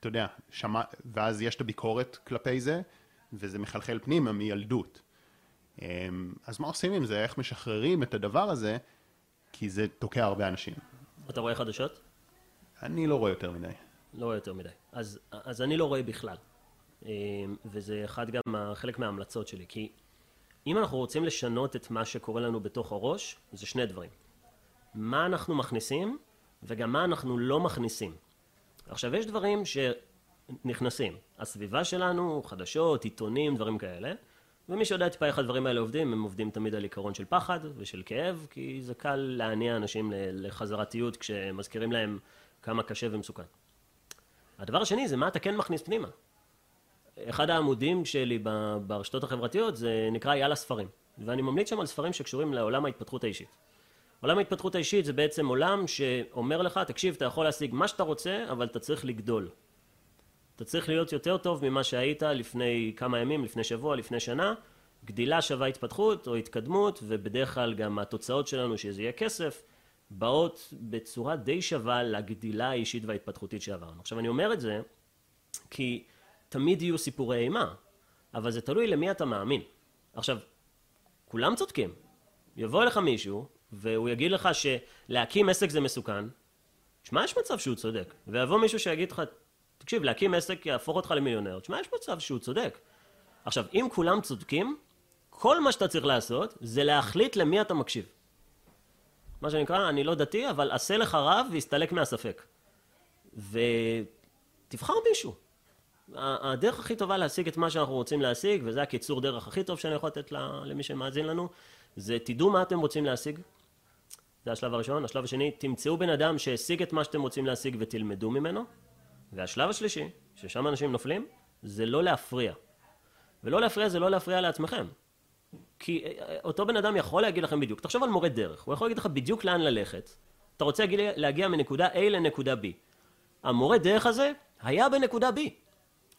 אתה יודע, שמע, ואז יש את הביקורת כלפי זה, וזה מחלחל פנימה מילדות. אמ, אז מה עושים עם זה? איך משחררים את הדבר הזה? כי זה תוקע הרבה אנשים. אתה רואה חדשות? אני לא רואה יותר מדי. לא רואה יותר מדי. אז, אז אני לא רואה בכלל. אמ, וזה אחד גם חלק מההמלצות שלי, כי אם אנחנו רוצים לשנות את מה שקורה לנו בתוך הראש, זה שני דברים. מה אנחנו מכניסים, וגם מה אנחנו לא מכניסים. עכשיו, יש דברים שנכנסים. הסביבה שלנו, חדשות, עיתונים, דברים כאלה, ומי שיודע טיפה איך הדברים האלה עובדים, הם עובדים תמיד על עיקרון של פחד ושל כאב, כי זה קל להניע אנשים לחזרתיות כשמזכירים להם כמה קשה ומסוכן. הדבר השני זה מה אתה כן מכניס פנימה. אחד העמודים שלי ברשתות החברתיות זה נקרא יאללה ספרים. ואני ממליץ שם על ספרים שקשורים לעולם ההתפתחות האישית. עולם ההתפתחות האישית זה בעצם עולם שאומר לך, תקשיב, אתה יכול להשיג מה שאתה רוצה, אבל אתה צריך לגדול. אתה צריך להיות יותר טוב ממה שהיית לפני כמה ימים, לפני שבוע, לפני שנה. גדילה שווה התפתחות או התקדמות, ובדרך כלל גם התוצאות שלנו, שזה יהיה כסף, באות בצורה די שווה לגדילה האישית וההתפתחותית שעברנו. עכשיו אני אומר את זה כי תמיד יהיו סיפורי אימה, אבל זה תלוי למי אתה מאמין. עכשיו, כולם צודקים. יבוא אליך מישהו, והוא יגיד לך שלהקים עסק זה מסוכן, שמע, יש מצב שהוא צודק. ויבוא מישהו שיגיד לך, תקשיב, להקים עסק יהפוך אותך למיליונר, שמע, יש מצב שהוא צודק. עכשיו, אם כולם צודקים, כל מה שאתה צריך לעשות זה להחליט למי אתה מקשיב. מה שנקרא, אני לא דתי, אבל עשה לך רב והסתלק מהספק. ותבחר מישהו. הדרך הכי טובה להשיג את מה שאנחנו רוצים להשיג, וזה הקיצור דרך הכי טוב שאני יכול לתת למי שמאזין לנו, זה תדעו מה אתם רוצים להשיג. זה השלב הראשון. השלב השני, תמצאו בן אדם שהשיג את מה שאתם רוצים להשיג ותלמדו ממנו. והשלב השלישי, ששם אנשים נופלים, זה לא להפריע. ולא להפריע זה לא להפריע לעצמכם. כי אה, אה, אותו בן אדם יכול להגיד לכם בדיוק, תחשוב על מורה דרך, הוא יכול להגיד לך בדיוק לאן ללכת. אתה רוצה להגיע מנקודה A לנקודה B. המורה דרך הזה היה בנקודה B.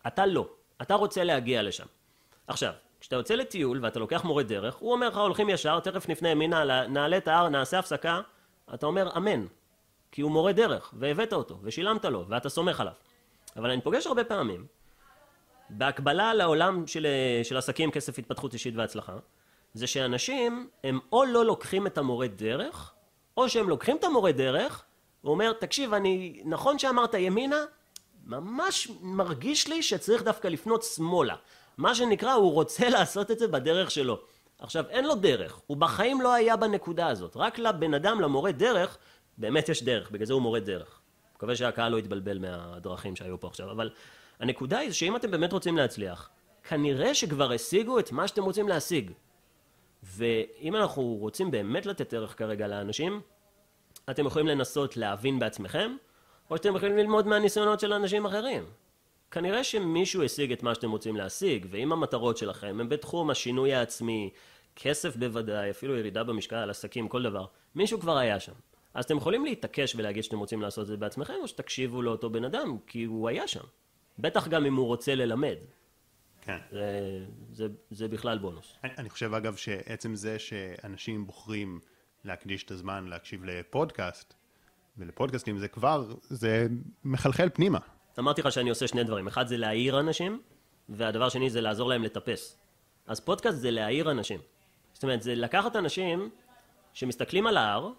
אתה לא. אתה רוצה להגיע לשם. עכשיו, כשאתה יוצא לטיול ואתה לוקח מורה דרך, הוא אומר לך הולכים ישר, תכף נפנה ימינה, נעלה את ההר, נעשה הפסקה, אתה אומר אמן, כי הוא מורה דרך, והבאת אותו, ושילמת לו, ואתה סומך עליו. אבל אני פוגש הרבה פעמים, בהקבלה לעולם של, של עסקים, כסף, התפתחות אישית והצלחה, זה שאנשים הם או לא לוקחים את המורה דרך, או שהם לוקחים את המורה דרך, הוא אומר, תקשיב, אני, נכון שאמרת ימינה, ממש מרגיש לי שצריך דווקא לפנות שמאלה. מה שנקרא, הוא רוצה לעשות את זה בדרך שלו. עכשיו, אין לו דרך, הוא בחיים לא היה בנקודה הזאת. רק לבן אדם, למורה דרך, באמת יש דרך, בגלל זה הוא מורה דרך. מקווה שהקהל לא יתבלבל מהדרכים שהיו פה עכשיו, אבל הנקודה היא שאם אתם באמת רוצים להצליח, כנראה שכבר השיגו את מה שאתם רוצים להשיג. ואם אנחנו רוצים באמת לתת ערך כרגע לאנשים, אתם יכולים לנסות להבין בעצמכם, או שאתם יכולים ללמוד מהניסיונות של אנשים אחרים. כנראה שמישהו השיג את מה שאתם רוצים להשיג, ואם המטרות שלכם הם בתחום השינוי העצמי, כסף בוודאי, אפילו ירידה במשקל, עסקים, כל דבר, מישהו כבר היה שם. אז אתם יכולים להתעקש ולהגיד שאתם רוצים לעשות את זה בעצמכם, או שתקשיבו לאותו בן אדם, כי הוא היה שם. בטח גם אם הוא רוצה ללמד. כן. זה, זה, זה בכלל בונוס. אני, אני חושב אגב שעצם זה שאנשים בוחרים להקדיש את הזמן להקשיב לפודקאסט, ולפודקאסטים זה כבר, זה מחלחל פנימה. אמרתי לך שאני עושה שני דברים, אחד זה להעיר אנשים, והדבר שני זה לעזור להם לטפס. אז פודקאסט זה להעיר אנשים. זאת אומרת, זה לקחת אנשים שמסתכלים על ההר,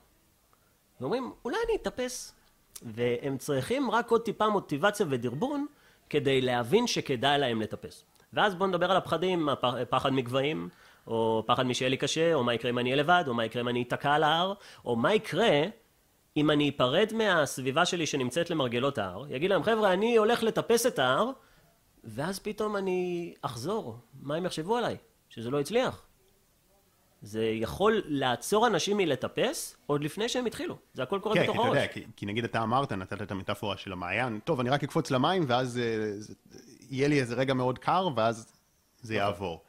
ואומרים, אולי אני אטפס. והם צריכים רק עוד טיפה מוטיבציה ודרבון כדי להבין שכדאי להם לטפס. ואז בואו נדבר על הפחדים, פחד מגבהים, או פחד משיהיה לי קשה, או מה יקרה אם אני אהיה לבד, או מה יקרה אם אני אתקע על ההר, או מה יקרה אם אני אפרד מהסביבה שלי שנמצאת למרגלות ההר, יגיד להם, חבר'ה, אני הולך לטפס את ההר, ואז פתאום אני אחזור, מה הם יחשבו עליי? שזה לא הצליח. זה יכול לעצור אנשים מלטפס עוד לפני שהם התחילו. זה הכל קורה כן, בתוך כי אתה הראש. יודע, כי, כי נגיד אתה אמרת, נתת את המטאפורה של המעיין, טוב, אני רק אקפוץ למים, ואז אה, זה, יהיה לי איזה רגע מאוד קר, ואז זה נכון. יעבור.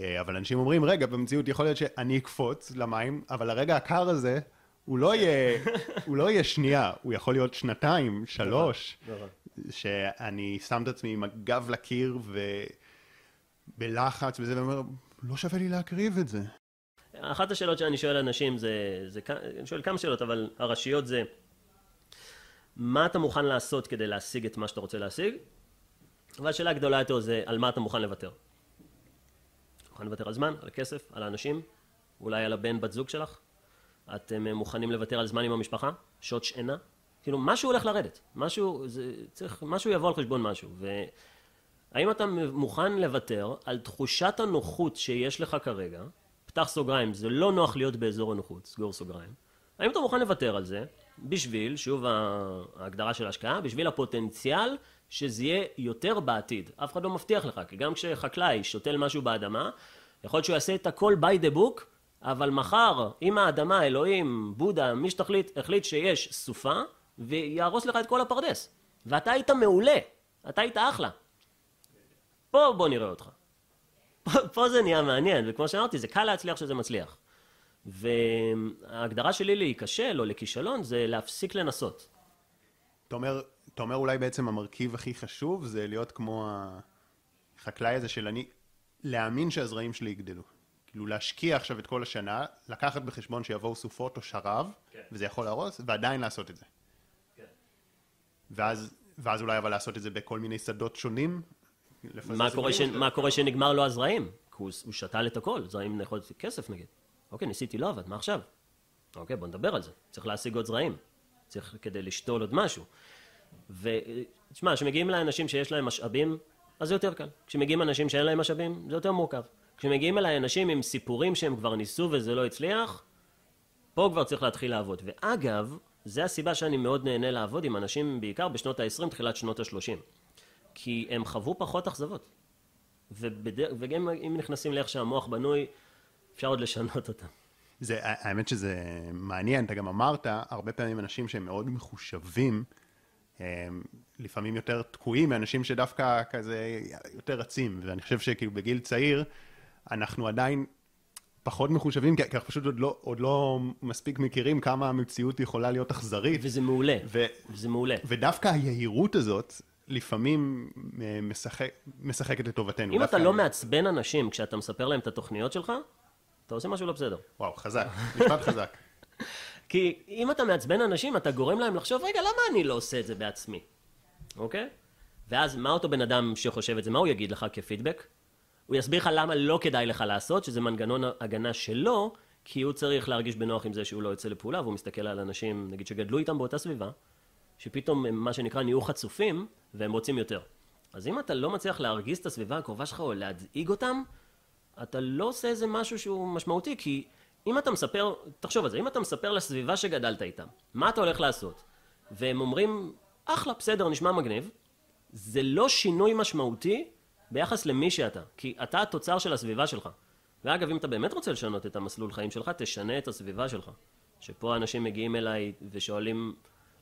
אה, אבל אנשים אומרים, רגע, במציאות יכול להיות שאני אקפוץ למים, אבל הרגע הקר הזה, הוא לא יהיה, הוא לא יהיה שנייה, הוא יכול להיות שנתיים, שלוש, נכון. שאני שם את עצמי עם הגב לקיר ובלחץ וזה, ואומר, לא שווה לי להקריב את זה. אחת השאלות שאני שואל אנשים זה, זה, אני שואל כמה שאלות, אבל הראשיות זה, מה אתה מוכן לעשות כדי להשיג את מה שאתה רוצה להשיג? והשאלה הגדולה יותר זה, על מה אתה מוכן לוותר? מוכן לוותר על זמן, על כסף, על האנשים, אולי על הבן בת זוג שלך? אתם אה, מוכנים לוותר על זמן עם המשפחה? שעות שינה? כאילו, משהו הולך לרדת, משהו, זה, צריך, משהו יבוא על חשבון משהו, והאם אתה מוכן לוותר על תחושת הנוחות שיש לך כרגע, פתח סוגריים, זה לא נוח להיות באזור הנוחות, סגור סוגריים, האם אתה מוכן לוותר על זה, בשביל, שוב ההגדרה של ההשקעה, בשביל הפוטנציאל שזה יהיה יותר בעתיד. אף אחד לא מבטיח לך, כי גם כשחקלאי שותל משהו באדמה, יכול להיות שהוא יעשה את הכל by the book, אבל מחר, אם האדמה, אלוהים, בודה, מי שתחליט, החליט שיש סופה, ויהרוס לך את כל הפרדס. ואתה היית מעולה, אתה היית אחלה. פה בוא נראה אותך. פה, פה זה נהיה מעניין, וכמו שאמרתי, זה קל להצליח שזה מצליח. וההגדרה שלי להיכשל או לכישלון זה להפסיק לנסות. אתה אומר, אתה אומר אולי בעצם המרכיב הכי חשוב זה להיות כמו החקלאי הזה של אני, להאמין שהזרעים שלי יגדלו. כאילו להשקיע עכשיו את כל השנה, לקחת בחשבון שיבואו סופות או שרב, כן. וזה יכול להרוס, ועדיין לעשות את זה. ואז, ואז אולי אבל לעשות את זה בכל מיני שדות שונים. מה קורה, ש... מה קורה שנגמר לו הזרעים? כי הוא, הוא שתל את הכל, זרעים יכול להיות כסף נגיד. אוקיי, ניסיתי, לא עבד, מה עכשיו? אוקיי, בוא נדבר על זה. צריך להשיג עוד זרעים. צריך כדי לשתול עוד משהו. ותשמע, כשמגיעים לאנשים שיש להם משאבים, אז זה יותר קל. כשמגיעים אנשים שאין להם משאבים, זה יותר מורכב. כשמגיעים אליי אנשים עם סיפורים שהם כבר ניסו וזה לא הצליח, פה כבר צריך להתחיל לעבוד. ואגב, זה הסיבה שאני מאוד נהנה לעבוד עם אנשים בעיקר בשנות ה-20, תחילת שנות ה-30. כי הם חוו פחות אכזבות. ובד... וגם אם נכנסים לאיך שהמוח בנוי, אפשר עוד לשנות אותם. זה, האמת שזה מעניין, אתה גם אמרת, הרבה פעמים אנשים שהם מאוד מחושבים, הם לפעמים יותר תקועים מאנשים שדווקא כזה יותר רצים, ואני חושב שכאילו בגיל צעיר, אנחנו עדיין פחות מחושבים, כי אנחנו פשוט עוד לא, עוד לא מספיק מכירים כמה המציאות יכולה להיות אכזרית. וזה מעולה. ו, וזה מעולה. ודווקא היהירות הזאת, לפעמים אה, משחק, משחקת לטובתנו. אם אתה לא מעצבן אנשים כשאתה מספר להם את התוכניות שלך, אתה עושה משהו לא בסדר. וואו, חזק, משפט חזק. כי אם אתה מעצבן אנשים, אתה גורם להם לחשוב, רגע, למה אני לא עושה את זה בעצמי? אוקיי? ואז מה אותו בן אדם שחושב את זה, מה הוא יגיד לך כפידבק? הוא יסביר לך למה לא כדאי לך לעשות, שזה מנגנון הגנה שלו, כי הוא צריך להרגיש בנוח עם זה שהוא לא יוצא לפעולה, והוא מסתכל על אנשים, נגיד, שגדלו איתם באותה סביבה, שפתאום הם מה שנקרא נהיו חצופים, והם רוצים יותר. אז אם אתה לא מצליח להרגיז את הסביבה הקרובה שלך או להדאיג אותם, אתה לא עושה איזה משהו שהוא משמעותי, כי אם אתה מספר, תחשוב על זה, אם אתה מספר לסביבה שגדלת איתם, מה אתה הולך לעשות? והם אומרים, אחלה, בסדר, נשמע מגניב, זה לא שינוי משמעותי ביחס למי שאתה, כי אתה התוצר של הסביבה שלך. ואגב, אם אתה באמת רוצה לשנות את המסלול חיים שלך, תשנה את הסביבה שלך. שפה אנשים מגיעים אליי ושואלים,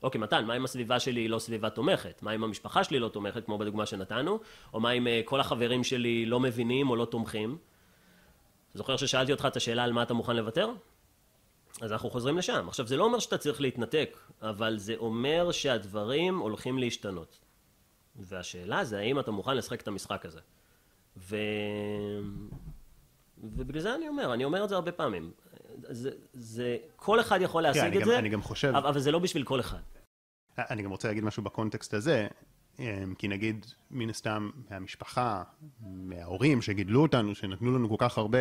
אוקיי, מתן, מה אם הסביבה שלי היא לא סביבה תומכת? מה אם המשפחה שלי לא תומכת, כמו בדוגמה שנתנו? או מה אם אה, כל החברים שלי לא מבינים או לא תומכים? זוכר ששאלתי אותך את השאלה על מה אתה מוכן לוותר? אז אנחנו חוזרים לשם. עכשיו, זה לא אומר שאתה צריך להתנתק, אבל זה אומר שהדברים הולכים להשתנות. והשאלה זה האם אתה מוכן לשחק את המשחק הזה. ו... ובגלל זה אני אומר, אני אומר את זה הרבה פעמים. זה, זה, כל אחד יכול להשיג אני את גם- זה, אני גם חושב- אבל, אבל זה לא בשביל כל אחד. אני גם רוצה להגיד משהו בקונטקסט הזה, אמ, כי נגיד, מן הסתם, מהמשפחה, מההורים שגידלו אותנו, שנתנו לנו כל כך הרבה,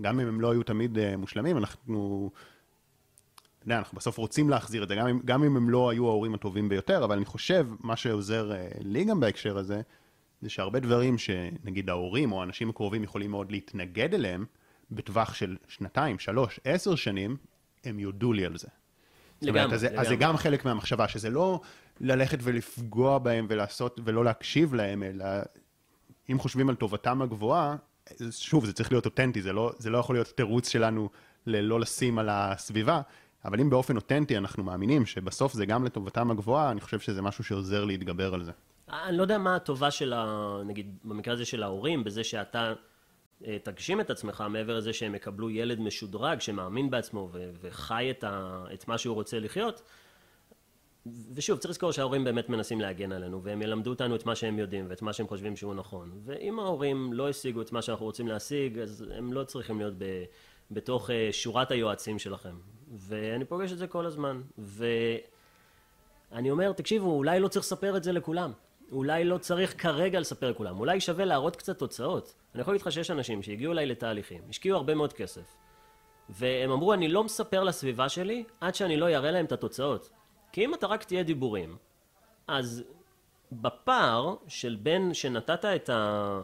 גם אם הם לא היו תמיד אה, מושלמים, אנחנו, אתה יודע, אנחנו בסוף רוצים להחזיר את זה, גם אם, גם אם הם לא היו ההורים הטובים ביותר, אבל אני חושב, מה שעוזר אה, לי גם בהקשר הזה, זה שהרבה דברים שנגיד ההורים או האנשים הקרובים יכולים מאוד להתנגד אליהם, בטווח של שנתיים, שלוש, עשר שנים, הם יודו לי על זה. זאת אומרת, לגמרי, אז, זה- אז זה לגמרי. גם חלק מהמחשבה, שזה לא ללכת ולפגוע בהם ולעשות, ולא להקשיב להם, אלא אם חושבים על טובתם הגבוהה, שוב, זה צריך להיות אותנטי, זה לא, זה לא יכול להיות תירוץ שלנו ללא לשים על הסביבה, אבל אם באופן אותנטי אנחנו מאמינים שבסוף זה גם לטובתם הגבוהה, אני חושב שזה משהו שעוזר להתגבר על זה. אני לא יודע מה הטובה של ה... נגיד, במקרה הזה של ההורים, בזה שאתה אה, תגשים את עצמך, מעבר לזה שהם יקבלו ילד משודרג שמאמין בעצמו ו- וחי את, ה... את מה שהוא רוצה לחיות. ושוב, צריך לזכור שההורים באמת מנסים להגן עלינו, והם ילמדו אותנו את מה שהם יודעים ואת מה שהם חושבים שהוא נכון. ואם ההורים לא השיגו את מה שאנחנו רוצים להשיג, אז הם לא צריכים להיות ב... בתוך אה, שורת היועצים שלכם. ואני פוגש את זה כל הזמן. ו... אני אומר, תקשיבו, אולי לא צריך לספר את זה לכולם. אולי לא צריך כרגע לספר לכולם. אולי שווה להראות קצת תוצאות. אני יכול להגיד לך שיש אנשים שהגיעו אליי לתהליכים, השקיעו הרבה מאוד כסף, והם אמרו, אני לא מספר לסביבה שלי עד שאני לא אראה להם את התוצאות. כי אם אתה רק תהיה דיבורים, אז בפער של בין שנתת את ה...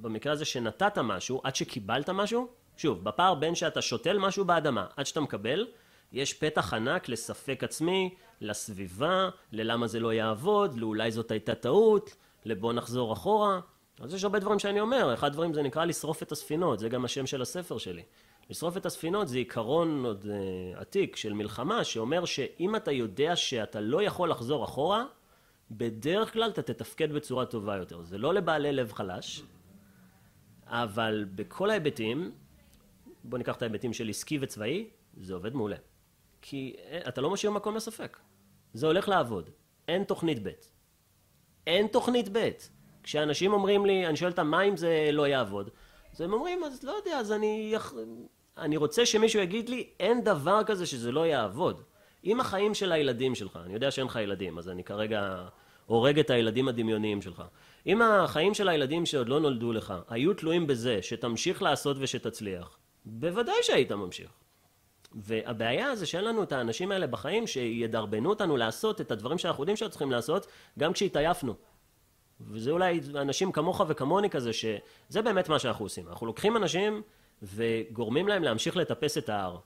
במקרה הזה שנתת משהו, עד שקיבלת משהו, שוב, בפער בין שאתה שותל משהו באדמה עד שאתה מקבל, יש פתח ענק לספק עצמי, לסביבה, ללמה זה לא יעבוד, לאולי זאת הייתה טעות, לבוא נחזור אחורה. אז יש הרבה דברים שאני אומר, אחד הדברים זה נקרא לשרוף את הספינות, זה גם השם של הספר שלי. לשרוף את הספינות זה עיקרון עוד uh, עתיק של מלחמה, שאומר שאם אתה יודע שאתה לא יכול לחזור אחורה, בדרך כלל אתה תתפקד בצורה טובה יותר. זה לא לבעלי לב חלש, אבל בכל ההיבטים, בוא ניקח את ההיבטים של עסקי וצבאי, זה עובד מעולה. כי אה, אתה לא משאיר מקום לספק. זה הולך לעבוד. אין תוכנית ב'. אין תוכנית ב'. כשאנשים אומרים לי, אני שואל אותם, מה אם זה לא יעבוד? אז הם אומרים, אז לא יודע, אז אני... אני רוצה שמישהו יגיד לי, אין דבר כזה שזה לא יעבוד. אם החיים של הילדים שלך, אני יודע שאין לך ילדים, אז אני כרגע הורג את הילדים הדמיוניים שלך. אם החיים של הילדים שעוד לא נולדו לך, היו תלויים בזה שתמשיך לעשות ושתצליח, בוודאי שהיית ממשיך. והבעיה זה שאין לנו את האנשים האלה בחיים שידרבנו אותנו לעשות את הדברים שאנחנו יודעים שאנחנו צריכים לעשות, גם כשהתעייפנו. וזה אולי אנשים כמוך וכמוני כזה, שזה באמת מה שאנחנו עושים. אנחנו לוקחים אנשים וגורמים להם להמשיך לטפס את ההר.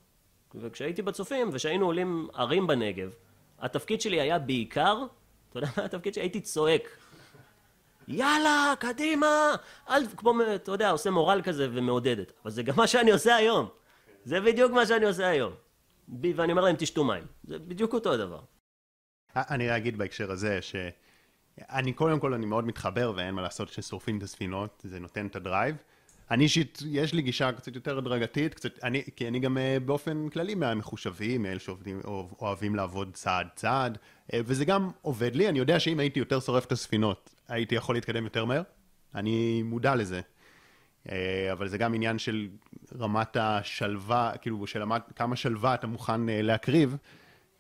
וכשהייתי בצופים ושהיינו עולים ערים בנגב, התפקיד שלי היה בעיקר, אתה יודע מה התפקיד שלי? הייתי צועק. יאללה, קדימה! אל, כמו, אתה יודע, עושה מורל כזה ומעודדת. אבל זה גם מה שאני עושה היום. זה בדיוק מה שאני עושה היום. ואני אומר להם, תשתו מים. זה בדיוק אותו הדבר. אני אגיד בהקשר הזה שאני קודם כל אני מאוד מתחבר ואין מה לעשות ששורפים את הספינות, זה נותן את הדרייב. אני אישית, יש לי גישה קצת יותר הדרגתית, קצת, אני, כי אני גם אה, באופן כללי מהמחושבים, מאלה שעובדים, אוהב- אוהבים לעבוד צעד צעד, אה, וזה גם עובד לי, אני יודע שאם הייתי יותר שורף את הספינות, הייתי יכול להתקדם יותר מהר, אני מודע לזה. אה, אבל זה גם עניין של רמת השלווה, כאילו, של כמה שלווה אתה מוכן אה, להקריב.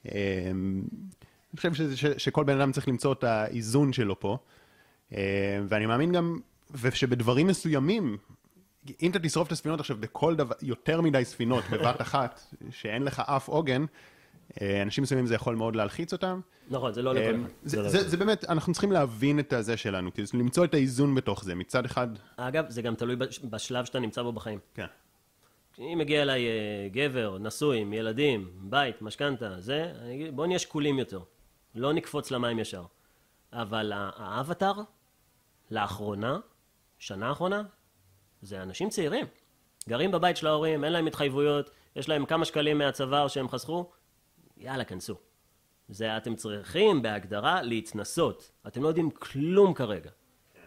אה, אני חושב שזה, ש, שכל בן אדם צריך למצוא את האיזון שלו פה. ואני מאמין גם, ושבדברים מסוימים, אם אתה תשרוף את הספינות עכשיו בכל דבר, יותר מדי ספינות בבת אחת, שאין לך אף עוגן, אנשים מסוימים זה יכול מאוד להלחיץ אותם. נכון, זה לא לכל אה, אחד. זה, לא זה, זה באמת, אנחנו צריכים להבין את הזה שלנו, כאילו למצוא את האיזון בתוך זה. מצד אחד, אגב, זה גם תלוי בש- בשלב שאתה נמצא בו בחיים. כן, אם מגיע אליי אה, גבר, נשוי, עם ילדים, בית, משכנתה, זה, אני אגיד, בוא נהיה שקולים יותר. לא נקפוץ למים ישר. אבל ה- האבטר, לאחרונה, שנה האחרונה, זה אנשים צעירים. גרים בבית של ההורים, אין להם התחייבויות, יש להם כמה שקלים מהצבא או שהם חסכו, יאללה, כנסו. זה אתם צריכים בהגדרה להתנסות. אתם לא יודעים כלום כרגע.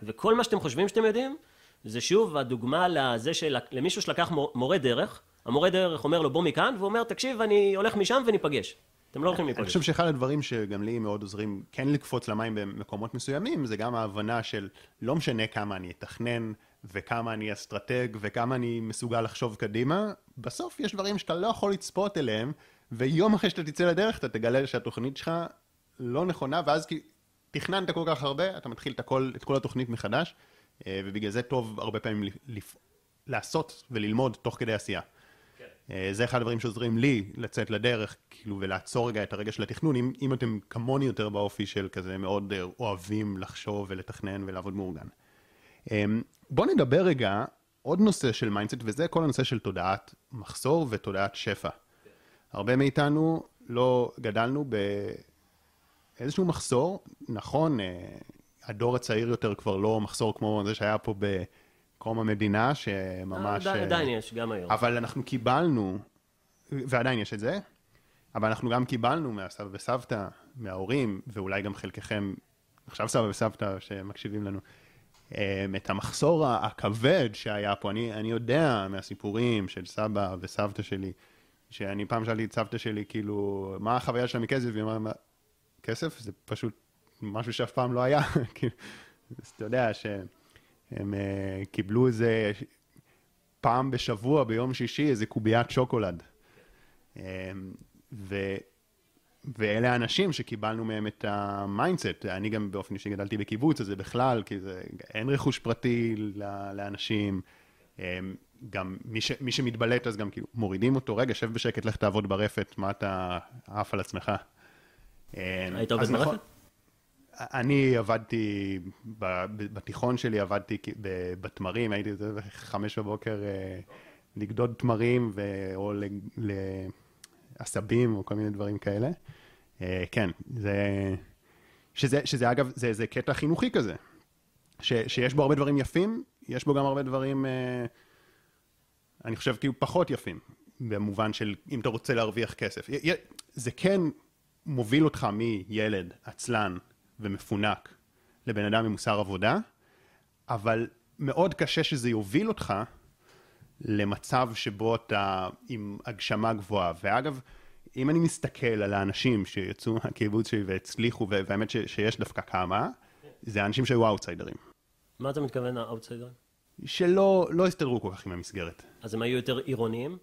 וכל מה שאתם חושבים שאתם יודעים, זה שוב הדוגמה לזה של למישהו שלקח מור- מורה דרך, המורה דרך אומר לו בוא מכאן, והוא אומר תקשיב אני הולך משם וניפגש. אתם לא הולכים אני להיפגש. חושב שאחד הדברים שגם לי מאוד עוזרים כן לקפוץ למים במקומות מסוימים, זה גם ההבנה של לא משנה כמה אני אתכנן, וכמה אני אסטרטג, וכמה אני מסוגל לחשוב קדימה, בסוף יש דברים שאתה לא יכול לצפות אליהם, ויום אחרי שאתה תצא לדרך, אתה תגלה שהתוכנית שלך לא נכונה, ואז כי תכננת כל כך הרבה, אתה מתחיל את, הכל, את כל התוכנית מחדש, אה, ובגלל זה טוב הרבה פעמים לפ... לעשות וללמוד תוך כדי עשייה. אה, זה אחד הדברים שעוזרים לי לצאת לדרך, כאילו, ולעצור רגע את הרגע של התכנון, אם, אם אתם כמוני יותר באופי של כזה מאוד אה, אוהבים לחשוב ולתכנן ולעבוד מאורגן. אמ, בואו נדבר רגע עוד נושא של mindset, וזה כל הנושא של תודעת מחסור ותודעת שפע. הרבה מאיתנו לא גדלנו באיזשהו מחסור, נכון, אה, הדור הצעיר יותר כבר לא מחסור כמו זה שהיה פה בקום המדינה, שממש... עדיין- אה, עדיין יש, גם היום. אבל אנחנו קיבלנו, ועדיין יש את זה, אבל אנחנו גם קיבלנו מהסבא וסבתא, מההורים, ואולי גם חלקכם, עכשיו סבא וסבתא שמקשיבים לנו, את המחסור הכבד שהיה פה. אני, אני יודע מהסיפורים של סבא וסבתא שלי, שאני פעם שאלתי את סבתא שלי, כאילו, מה החוויה שלה מכסף? והיא אמרה, "מה, כסף? זה פשוט משהו שאף פעם לא היה. כאילו, אז אתה יודע שהם אה, קיבלו איזה פעם בשבוע, ביום שישי, איזה קוביית שוקולד. אמ, ו, ואלה האנשים שקיבלנו מהם את ה mindset. אני גם באופן אישי גדלתי בקיבוץ, אז זה בכלל, כי זה, אין רכוש פרטי לאנשים. גם מי, ש, מי שמתבלט אז גם כאילו מורידים אותו, רגע, שב בשקט, לך תעבוד ברפת, מה אתה עף על עצמך. אמ, היית עובד נכון- ברפת? אני עבדתי, בתיכון שלי עבדתי בתמרים, הייתי חמש בבוקר אה, לגדוד תמרים ו- או לעשבים או כל מיני דברים כאלה. אה, כן, זה, שזה, שזה אגב, זה, זה קטע חינוכי כזה, ש, שיש בו הרבה דברים יפים, יש בו גם הרבה דברים, אה, אני חושב כאילו פחות יפים, במובן של אם אתה רוצה להרוויח כסף. זה כן מוביל אותך מילד עצלן ומפונק לבן אדם עם מוסר עבודה, אבל מאוד קשה שזה יוביל אותך למצב שבו אתה עם הגשמה גבוהה. ואגב, אם אני מסתכל על האנשים שיצאו מהקיבוץ שלי והצליחו, והאמת ש- שיש דווקא כמה, זה אנשים שהיו אאוטסיידרים. מה אתה מתכוון האאוטסיידרים? שלא לא הסתדרו כל כך עם המסגרת. אז הם היו יותר עירוניים?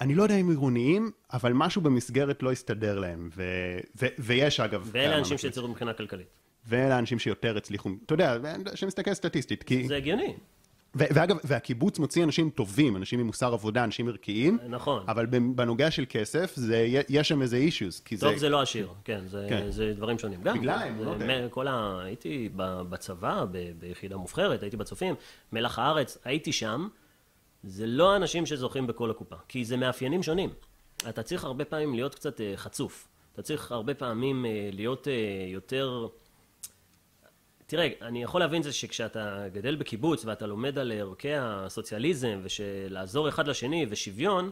אני לא יודע אם עירוניים, אבל משהו במסגרת לא הסתדר להם. ו- ו- ויש אגב... ואלה אנשים. שיצרו מבחינה כלכלית. ואלה האנשים שיותר הצליחו, אתה יודע, שמסתכל סטטיסטית, כי... זה הגיוני, ואגב, והקיבוץ מוציא אנשים טובים, אנשים עם מוסר עבודה, אנשים ערכיים, נכון. אבל בנוגע של כסף, זה, יש שם איזה אישיוז, כי טוב זה... זה לא עשיר, כן, זה, כן. זה דברים שונים. גם, בגלל האמונות האלה. כל ה... הייתי בצבא, ב- ביחידה מובחרת, הייתי בצופים, מלח הארץ, הייתי שם, זה לא אנשים שזוכים בכל הקופה, כי זה מאפיינים שונים. אתה צריך הרבה פעמים להיות קצת אה, חצוף. אתה צריך הרבה פעמים אה, להיות אה, יותר... תראה, אני יכול להבין זה שכשאתה גדל בקיבוץ ואתה לומד על ערכי הסוציאליזם ושלעזור אחד לשני ושוויון,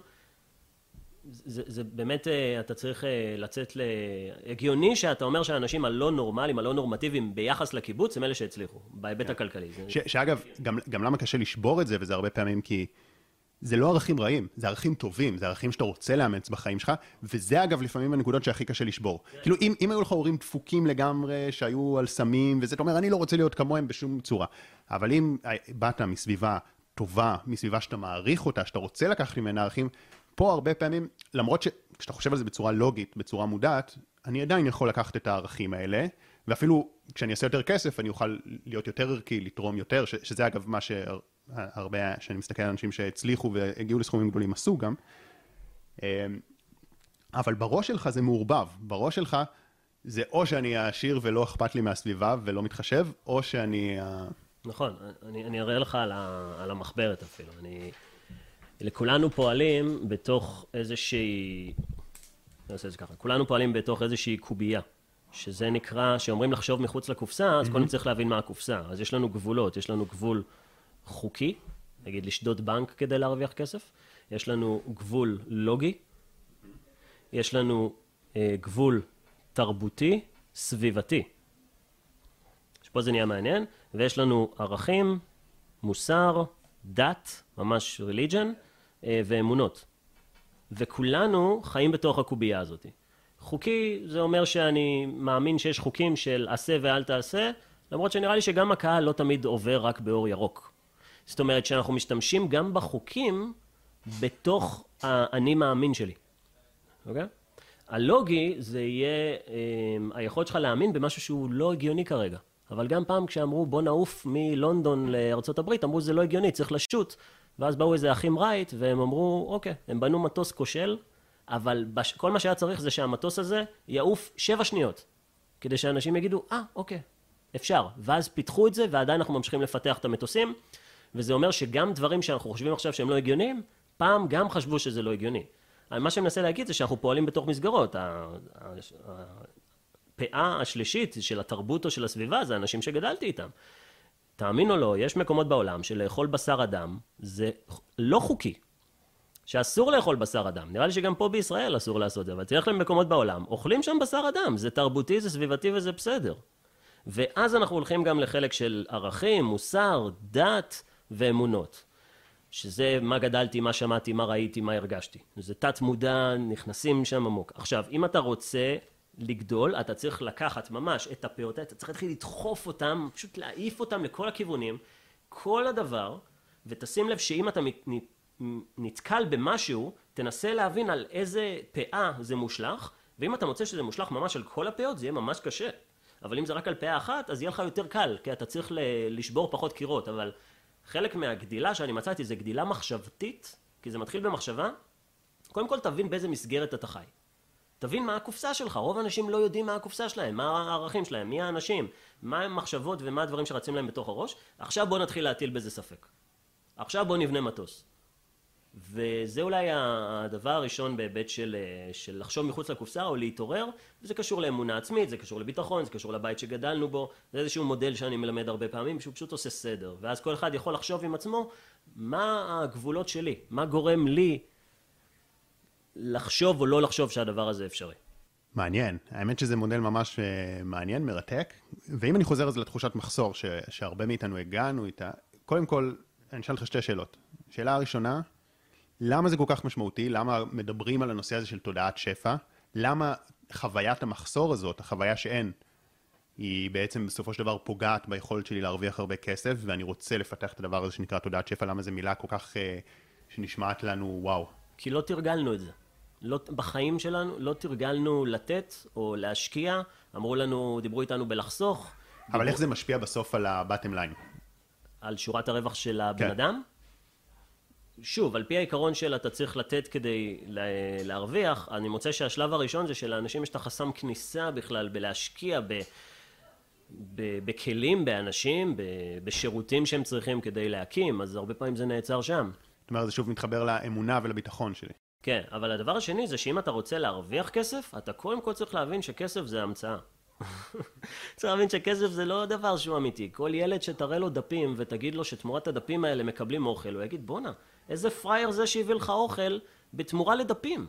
זה, זה באמת, אה, אתה צריך אה, לצאת ל... הגיוני שאתה אומר שהאנשים הלא נורמליים, הלא נורמטיביים ביחס לקיבוץ, הם אלה שהצליחו, בהיבט הכלכלי. זה... ש, שאגב, גם, גם למה קשה לשבור את זה, וזה הרבה פעמים כי זה לא ערכים רעים, זה ערכים טובים, זה ערכים שאתה רוצה לאמץ בחיים שלך, וזה אגב לפעמים הנקודות שהכי קשה לשבור. Yeah. כאילו, אם, אם היו לך הורים דפוקים לגמרי, שהיו על סמים, וזה, אתה אומר, אני לא רוצה להיות כמוהם בשום צורה. אבל אם באת מסביבה טובה, מסביבה שאתה מעריך אותה, שאתה רוצה לקחת ממנה ערכים, פה הרבה פעמים, למרות שכשאתה חושב על זה בצורה לוגית, בצורה מודעת, אני עדיין יכול לקחת את הערכים האלה, ואפילו כשאני אעשה יותר כסף, אני אוכל להיות יותר ערכי, לתרום יותר, ש, שזה אגב מה שהרבה, שאני מסתכל על אנשים שהצליחו והגיעו לסכומים גדולים עשו גם. אמ, אבל בראש שלך זה מעורבב, בראש שלך זה או שאני העשיר ולא אכפת לי מהסביבה ולא מתחשב, או שאני... נכון, אני, אני אראה לך על, ה, על המחברת אפילו. אני, לכולנו פועלים בתוך איזושהי... אני עושה את זה ככה. כולנו פועלים בתוך איזושהי קובייה. שזה נקרא, שאומרים לחשוב מחוץ לקופסה, אז mm-hmm. קודם צריך להבין מה הקופסה. אז יש לנו גבולות, יש לנו גבול חוקי, נגיד לשדוד בנק כדי להרוויח כסף, יש לנו גבול לוגי, יש לנו אה, גבול תרבותי, סביבתי. שפה זה נהיה מעניין, ויש לנו ערכים, מוסר, דת, ממש religion, אה, ואמונות. וכולנו חיים בתוך הקובייה הזאת. חוקי זה אומר שאני מאמין שיש חוקים של עשה ואל תעשה, למרות שנראה לי שגם הקהל לא תמיד עובר רק באור ירוק. זאת אומרת שאנחנו משתמשים גם בחוקים בתוך האני מאמין שלי, אוקיי? Okay? הלוגי זה יהיה אה, היכולת שלך להאמין במשהו שהוא לא הגיוני כרגע. אבל גם פעם כשאמרו בוא נעוף מלונדון הברית, אמרו זה לא הגיוני, צריך לשוט. ואז באו איזה אחים רייט, והם אמרו, אוקיי, הם בנו מטוס כושל, אבל בש... כל מה שהיה צריך זה שהמטוס הזה יעוף שבע שניות, כדי שאנשים יגידו, אה, ah, אוקיי, אפשר. ואז פיתחו את זה, ועדיין אנחנו ממשיכים לפתח את המטוסים, וזה אומר שגם דברים שאנחנו חושבים עכשיו שהם לא הגיוניים, פעם גם חשבו שזה לא הגיוני. מה שאני מנסה להגיד זה שאנחנו פועלים בתוך מסגרות. הפאה השלישית של התרבות או של הסביבה זה אנשים שגדלתי איתם. תאמין או לא, יש מקומות בעולם שלאכול בשר אדם זה לא חוקי. שאסור לאכול בשר אדם. נראה לי שגם פה בישראל אסור לעשות את זה, אבל תלך למקומות בעולם, אוכלים שם בשר אדם, זה תרבותי, זה סביבתי וזה בסדר. ואז אנחנו הולכים גם לחלק של ערכים, מוסר, דת ואמונות. שזה מה גדלתי, מה שמעתי, מה ראיתי, מה הרגשתי. זה תת מודע, נכנסים שם עמוק. עכשיו, אם אתה רוצה לגדול, אתה צריך לקחת ממש את הפאות, אתה צריך להתחיל לדחוף אותם, פשוט להעיף אותם לכל הכיוונים, כל הדבר, ותשים לב שאם אתה נתקל במשהו, תנסה להבין על איזה פאה זה מושלך, ואם אתה מוצא שזה מושלך ממש על כל הפאות, זה יהיה ממש קשה. אבל אם זה רק על פאה אחת, אז יהיה לך יותר קל, כי אתה צריך לשבור פחות קירות, אבל חלק מהגדילה שאני מצאתי זה גדילה מחשבתית, כי זה מתחיל במחשבה. קודם כל תבין באיזה מסגרת אתה חי. תבין מה הקופסה שלך, רוב האנשים לא יודעים מה הקופסה שלהם, מה הערכים שלהם, מי האנשים, מה המחשבות ומה הדברים שרצים להם בתוך הראש. עכשיו בוא נתחיל להטיל בזה ספק. עכשיו בוא נבנה מטוס. וזה אולי הדבר הראשון בהיבט של, של לחשוב מחוץ לקופסה או להתעורר, וזה קשור לאמונה עצמית, זה קשור לביטחון, זה קשור לבית שגדלנו בו, זה איזשהו מודל שאני מלמד הרבה פעמים, שהוא פשוט עושה סדר, ואז כל אחד יכול לחשוב עם עצמו, מה הגבולות שלי, מה גורם לי לחשוב או לא לחשוב שהדבר הזה אפשרי. מעניין, האמת שזה מודל ממש uh, מעניין, מרתק, ואם אני חוזר אז לתחושת מחסור ש, שהרבה מאיתנו הגענו איתה, קודם כל, אני אשאל אותך שתי שאלות. שאלה הראשונה, למה זה כל כך משמעותי? למה מדברים על הנושא הזה של תודעת שפע? למה חוויית המחסור הזאת, החוויה שאין, היא בעצם בסופו של דבר פוגעת ביכולת שלי להרוויח הרבה כסף, ואני רוצה לפתח את הדבר הזה שנקרא תודעת שפע, למה זו מילה כל כך uh, שנשמעת לנו וואו. כי לא תרגלנו את זה. לא, בחיים שלנו לא תרגלנו לתת או להשקיע, אמרו לנו, דיברו איתנו בלחסוך. אבל דיברו... איך זה משפיע בסוף על ה-bottom line? על שורת הרווח של הבן כן. אדם? שוב, על פי העיקרון של אתה צריך לתת כדי להרוויח, אני מוצא שהשלב הראשון זה שלאנשים יש את החסם כניסה בכלל בלהשקיע ב... בכלים, באנשים, בשירותים שהם צריכים כדי להקים, אז הרבה פעמים זה נעצר שם. זאת אומרת, זה שוב מתחבר לאמונה ולביטחון שלי. כן, אבל הדבר השני זה שאם אתה רוצה להרוויח כסף, אתה קודם כל צריך להבין שכסף זה המצאה. צריך להבין שכסף זה לא דבר שהוא אמיתי. כל ילד שתראה לו דפים ותגיד לו שתמורת הדפים האלה מקבלים אוכל, הוא יגיד בואנה, איזה פראייר זה שהביא לך אוכל בתמורה לדפים.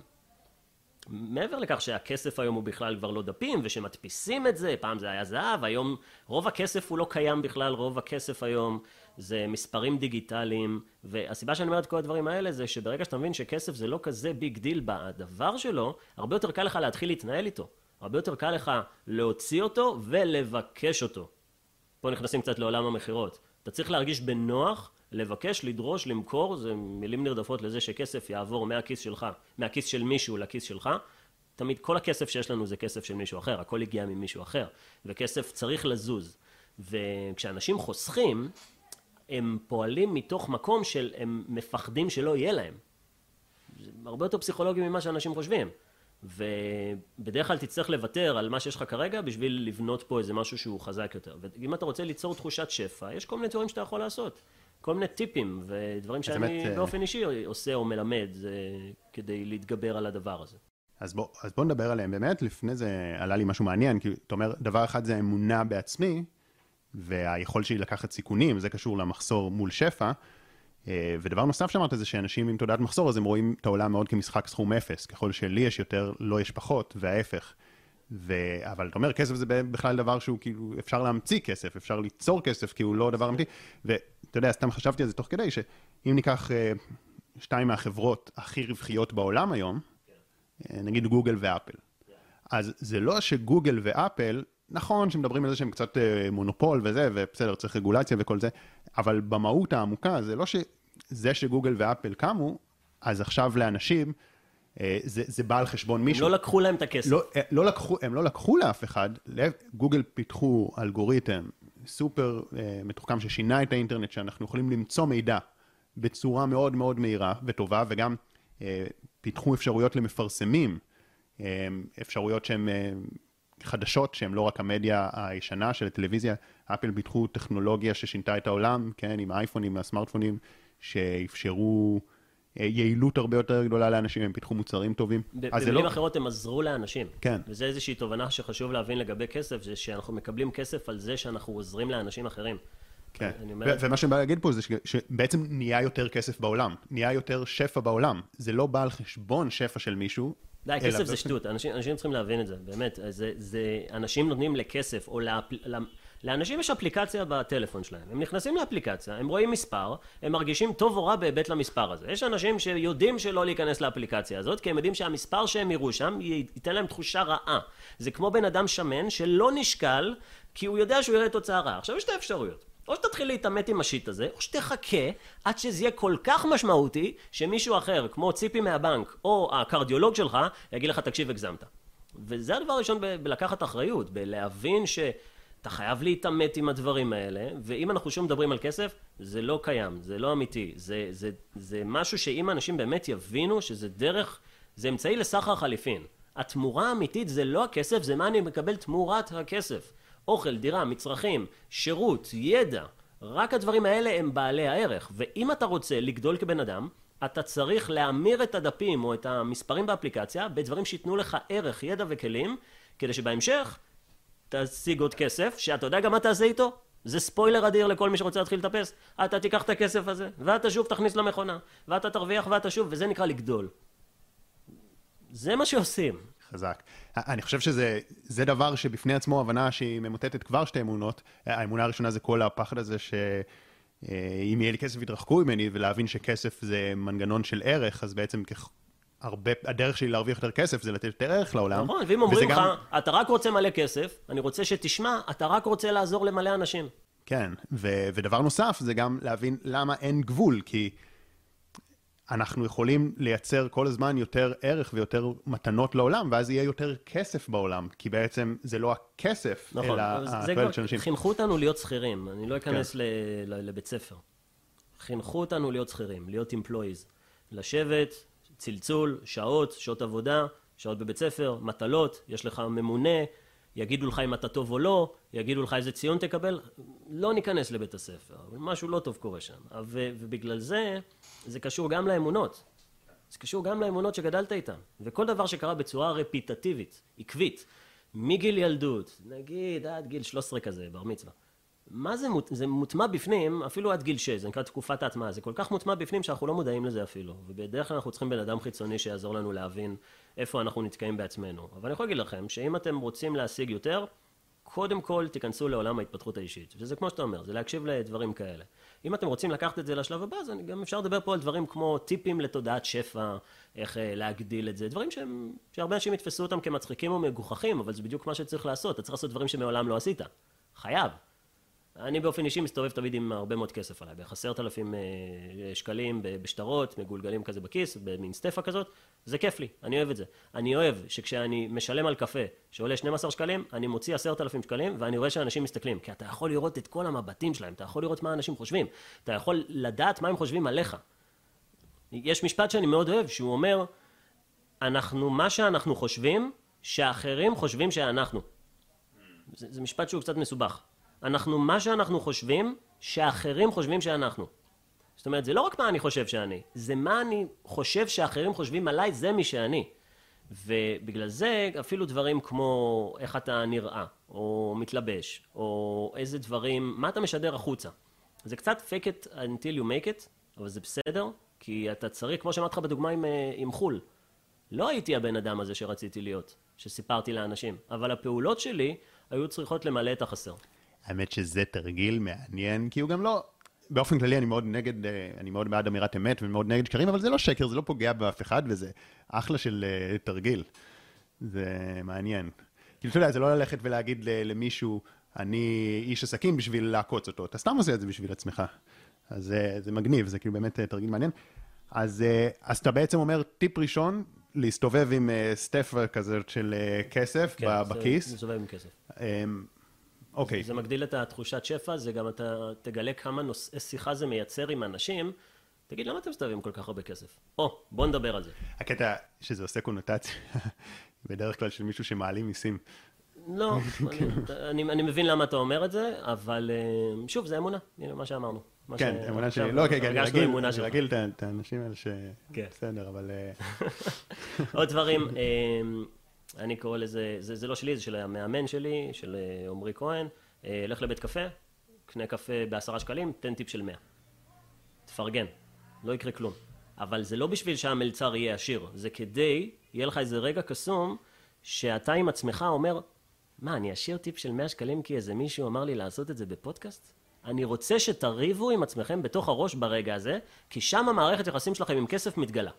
מעבר לכך שהכסף היום הוא בכלל כבר לא דפים, ושמדפיסים את זה, פעם זה היה זהב, היום רוב הכסף הוא לא קיים בכלל, רוב הכסף היום זה מספרים דיגיטליים, והסיבה שאני אומר את כל הדברים האלה זה שברגע שאתה מבין שכסף זה לא כזה big deal בדבר שלו, הרבה יותר קל לך להתחיל להתנהל איתו. הרבה יותר קל לך להוציא אותו ולבקש אותו. פה נכנסים קצת לעולם המכירות. אתה צריך להרגיש בנוח, לבקש, לדרוש, למכור, זה מילים נרדפות לזה שכסף יעבור מהכיס שלך, מהכיס של מישהו לכיס שלך. תמיד כל הכסף שיש לנו זה כסף של מישהו אחר, הכל הגיע ממישהו אחר, וכסף צריך לזוז. וכשאנשים חוסכים, הם פועלים מתוך מקום של הם מפחדים שלא יהיה להם. זה הרבה יותר פסיכולוגי ממה שאנשים חושבים. ובדרך כלל תצטרך לוותר על מה שיש לך כרגע בשביל לבנות פה איזה משהו שהוא חזק יותר. ואם אתה רוצה ליצור תחושת שפע, יש כל מיני דברים שאתה יכול לעשות. כל מיני טיפים ודברים שאני באמת, אה, באופן אישי עושה או מלמד כדי להתגבר על הדבר הזה. אז בוא, אז בוא נדבר עליהם באמת, לפני זה עלה לי משהו מעניין, כי אתה אומר, דבר אחד זה אמונה בעצמי, והיכולת שלי לקחת סיכונים, זה קשור למחסור מול שפע. אה, ודבר נוסף שאמרת זה שאנשים עם תודעת מחסור, אז הם רואים את העולם מאוד כמשחק סכום אפס. ככל שלי יש יותר, לא יש פחות, וההפך. ו... אבל אתה אומר, כסף זה בכלל דבר שהוא כאילו, אפשר להמציא כסף, אפשר ליצור כסף, כי הוא לא דבר אמיתי. ואתה יודע, סתם חשבתי על זה תוך כדי, שאם ניקח uh, שתיים מהחברות הכי רווחיות בעולם היום, uh, נגיד גוגל ואפל. אז זה לא שגוגל ואפל נכון שמדברים על זה שהם קצת מונופול וזה, ובסדר, צריך רגולציה וכל זה, אבל במהות העמוקה זה לא שזה שגוגל ואפל קמו, אז עכשיו לאנשים, uh, זה, זה בא על חשבון מישהו. הם לא לקחו להם את הכסף. לא, uh, לא לקחו, הם לא לקחו לאף אחד, גוגל פיתחו אלגוריתם סופר uh, מתוחכם ששינה את האינטרנט, שאנחנו יכולים למצוא מידע בצורה מאוד מאוד מהירה וטובה, וגם פיתחו אפשרויות למפרסמים, אפשרויות שהן... חדשות שהן לא רק המדיה הישנה של הטלוויזיה, אפל פיתחו טכנולוגיה ששינתה את העולם, כן, עם האייפונים והסמארטפונים, שאפשרו אה, יעילות הרבה יותר גדולה לאנשים, הם פיתחו מוצרים טובים. במילים לא... אחרות הם עזרו לאנשים. כן. וזה איזושהי תובנה שחשוב להבין לגבי כסף, זה שאנחנו מקבלים כסף על זה שאנחנו עוזרים לאנשים אחרים. כן, אומר... ומה שאני בא להגיד פה זה שבעצם נהיה יותר כסף בעולם, נהיה יותר שפע בעולם. זה לא בא על חשבון שפע של מישהו, די, כסף זה שטות, אנשים, אנשים צריכים להבין את זה, באמת. זה, זה, אנשים נותנים לכסף, או לאפ, לאנשים יש אפליקציה בטלפון שלהם. הם נכנסים לאפליקציה, הם רואים מספר, הם מרגישים טוב או רע בהיבט למספר הזה. יש אנשים שיודעים שלא להיכנס לאפליקציה הזאת, כי הם יודעים שהמספר שהם יראו שם ייתן להם תחושה רעה. זה כמו בן אדם שמן שלא נשקל, כי הוא יודע שהוא יראה תוצאה רעה. עכשיו יש שתי אפשרויות. או שתתחיל להתעמת עם השיט הזה, או שתחכה עד שזה יהיה כל כך משמעותי, שמישהו אחר, כמו ציפי מהבנק, או הקרדיולוג שלך, יגיד לך, תקשיב, הגזמת. וזה הדבר הראשון בלקחת אחריות, בלהבין שאתה חייב להתעמת עם הדברים האלה, ואם אנחנו שוב מדברים על כסף, זה לא קיים, זה לא אמיתי. זה, זה, זה משהו שאם אנשים באמת יבינו שזה דרך, זה אמצעי לסחר חליפין. התמורה האמיתית זה לא הכסף, זה מה אני מקבל תמורת הכסף. אוכל, דירה, מצרכים, שירות, ידע, רק הדברים האלה הם בעלי הערך. ואם אתה רוצה לגדול כבן אדם, אתה צריך להמיר את הדפים או את המספרים באפליקציה בדברים שייתנו לך ערך, ידע וכלים, כדי שבהמשך תשיג עוד כסף, שאתה יודע גם מה תעשה איתו? זה ספוילר אדיר לכל מי שרוצה להתחיל לטפס. אתה תיקח את הכסף הזה, ואתה שוב תכניס למכונה, ואתה תרוויח ואתה שוב, וזה נקרא לגדול. זה מה שעושים. חזק. אני חושב שזה דבר שבפני עצמו הבנה שהיא ממוטטת כבר שתי אמונות. האמונה הראשונה זה כל הפחד הזה שאם יהיה לי כסף יתרחקו ממני, ולהבין שכסף זה מנגנון של ערך, אז בעצם הרבה, הדרך שלי להרוויח יותר כסף זה לתת יותר ערך לעולם. נכון, ואם אומרים לך, גם... אתה רק רוצה מלא כסף, אני רוצה שתשמע, אתה רק רוצה לעזור למלא אנשים. כן, ו- ודבר נוסף זה גם להבין למה אין גבול, כי אנחנו יכולים לייצר כל הזמן יותר ערך ויותר מתנות לעולם, ואז יהיה יותר כסף בעולם, כי בעצם זה לא הכסף, נכון, אלא התועלת של אנשים. חינכו אותנו להיות שכירים, אני לא אכנס כן. לבית ספר. חינכו אותנו להיות שכירים, להיות employees. לשבת, צלצול, שעות, שעות עבודה, שעות בבית ספר, מטלות, יש לך ממונה, יגידו לך אם אתה טוב או לא, יגידו לך איזה ציון תקבל, לא ניכנס לבית הספר, משהו לא טוב קורה שם. ו- ובגלל זה, זה קשור גם לאמונות. זה קשור גם לאמונות שגדלת איתן. וכל דבר שקרה בצורה רפיטטיבית, עקבית, מגיל ילדות, נגיד עד גיל 13 כזה, בר מצווה, מה זה, מוט... זה מוטמע בפנים, אפילו עד גיל 6, זה נקרא תקופת ההטמעה, זה כל כך מוטמע בפנים שאנחנו לא מודעים לזה אפילו, ובדרך כלל אנחנו צריכים בן אדם חיצוני שיעזור לנו להבין איפה אנחנו נתקעים בעצמנו. אבל אני יכול להגיד לכם, שאם אתם רוצים להשיג יותר, קודם כל תיכנסו לעולם ההתפתחות האישית, וזה כמו שאתה אומר, זה להקשיב לדברים כאלה. אם אתם רוצים לקחת את זה לשלב הבא, אז גם אפשר לדבר פה על דברים כמו טיפים לתודעת שפע, איך אה, להגדיל את זה, דברים שהם, שהרבה אנשים יתפסו אותם כמצחיקים או מגוחכים, אבל זה בדיוק מה שצריך לעשות, אתה צריך לעשות דברים שמעולם לא עשית. חייב. אני באופן אישי מסתובב תמיד עם הרבה מאוד כסף עליי, בערך עשרת אלפים אה, שקלים בשטרות, מגולגלים כזה בכיס, במין סטפה כזאת, זה כיף לי, אני אוהב את זה. אני אוהב שכשאני משלם על קפה שעולה 12 שקלים, אני מוציא עשרת אלפים שקלים ואני רואה שאנשים מסתכלים, כי אתה יכול לראות את כל המבטים שלהם, אתה יכול לראות מה אנשים חושבים, אתה יכול לדעת מה הם חושבים עליך. יש משפט שאני מאוד אוהב, שהוא אומר, אנחנו, מה שאנחנו חושבים, שאחרים חושבים שאנחנו. זה, זה משפט שהוא קצת מסובך. אנחנו מה שאנחנו חושבים, שאחרים חושבים שאנחנו. זאת אומרת, זה לא רק מה אני חושב שאני, זה מה אני חושב שאחרים חושבים עליי, זה מי שאני. ובגלל זה אפילו דברים כמו איך אתה נראה, או מתלבש, או איזה דברים, מה אתה משדר החוצה. זה קצת fake it until you make it, אבל זה בסדר, כי אתה צריך, כמו שאמרתי לך בדוגמה עם, אה, עם חו"ל, לא הייתי הבן אדם הזה שרציתי להיות, שסיפרתי לאנשים, אבל הפעולות שלי היו צריכות למלא את החסר. האמת שזה תרגיל מעניין, כי הוא גם לא... באופן כללי אני מאוד נגד, אה, אני מאוד בעד אמירת אמת ומאוד נגד שקרים, אבל זה לא שקר, זה לא פוגע באף אחד, וזה אחלה של uh, תרגיל. זה מעניין. כאילו, אתה יודע, זה לא ללכת ולהגיד למישהו, אני איש עסקים בשביל לעקוץ אותו, אתה סתם עושה את זה בשביל עצמך. אז זה, זה מגניב, זה כאילו באמת אה, תרגיל מעניין. אז, אז אתה בעצם אומר, טיפ ראשון, להסתובב עם סטפר כזה של כסף כן, בכיס. כן, להסתובב עם כסף. אוקיי. זה מגדיל את התחושת שפע, זה גם אתה תגלה כמה נושאי שיחה זה מייצר עם אנשים. תגיד, למה אתם מסתובבים כל כך הרבה כסף? או, בוא נדבר על זה. הקטע שזה עושה קונוטציה, בדרך כלל של מישהו שמעלים מיסים. לא, אני, אני מבין למה אתה אומר את זה, אבל אה, שוב, זה אמונה, הנה מה שאמרנו. כן, אמונה שלי, לא, כן, כן, אני רגיל את האנשים האלה ש... כן. בסדר, אבל... אה, עוד דברים, אה, אני קורא לזה, זה, זה לא שלי, זה של המאמן שלי, של אה, עמרי כהן, אה, לך לבית קפה, קנה קפה בעשרה שקלים, תן טיפ של מאה. תפרגן, לא יקרה כלום. אבל זה לא בשביל שהמלצר יהיה עשיר, זה כדי, יהיה לך איזה רגע קסום, שאתה עם עצמך אומר, מה, אני אשאיר טיפ של 100 שקלים כי איזה מישהו אמר לי לעשות את זה בפודקאסט? אני רוצה שתריבו עם עצמכם בתוך הראש ברגע הזה, כי שם המערכת יחסים שלכם עם כסף מתגלה.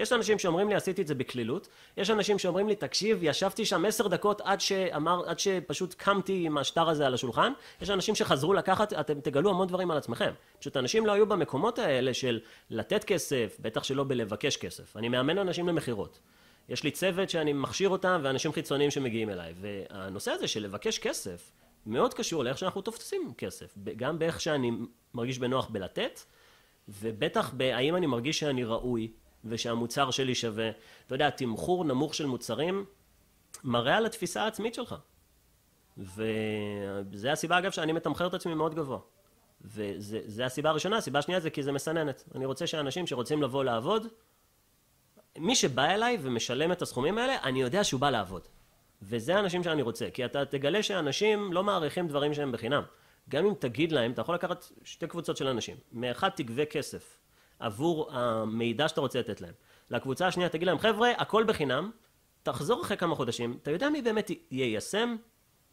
יש אנשים שאומרים לי עשיתי את זה בקלילות, יש אנשים שאומרים לי תקשיב ישבתי שם עשר דקות עד שאמר, עד שפשוט קמתי עם השטר הזה על השולחן, יש אנשים שחזרו לקחת, אתם תגלו המון דברים על עצמכם, פשוט אנשים לא היו במקומות האלה של לתת כסף, בטח שלא בלבקש כסף, אני מאמן אנשים למכירות, יש לי צוות שאני מכשיר אותם ואנשים חיצוניים שמגיעים אליי, והנושא הזה של לבקש כסף מאוד קשור לאיך שאנחנו תופסים כסף, גם באיך שאני מרגיש בנוח בלתת, ובטח בהאם אני מרגיש שאני ראוי ושהמוצר שלי שווה. אתה יודע, תמחור נמוך של מוצרים מראה על התפיסה העצמית שלך. וזה הסיבה אגב שאני מתמחר את עצמי מאוד גבוה. וזה הסיבה הראשונה, הסיבה השנייה זה כי זה מסננת. אני רוצה שאנשים שרוצים לבוא לעבוד, מי שבא אליי ומשלם את הסכומים האלה, אני יודע שהוא בא לעבוד. וזה האנשים שאני רוצה, כי אתה תגלה שאנשים לא מעריכים דברים שהם בחינם. גם אם תגיד להם, אתה יכול לקחת שתי קבוצות של אנשים. מאחד תגבה כסף, עבור המידע שאתה רוצה לתת להם. לקבוצה השנייה תגיד להם, חבר'ה, הכל בחינם, תחזור אחרי כמה חודשים, אתה יודע מי באמת יישם?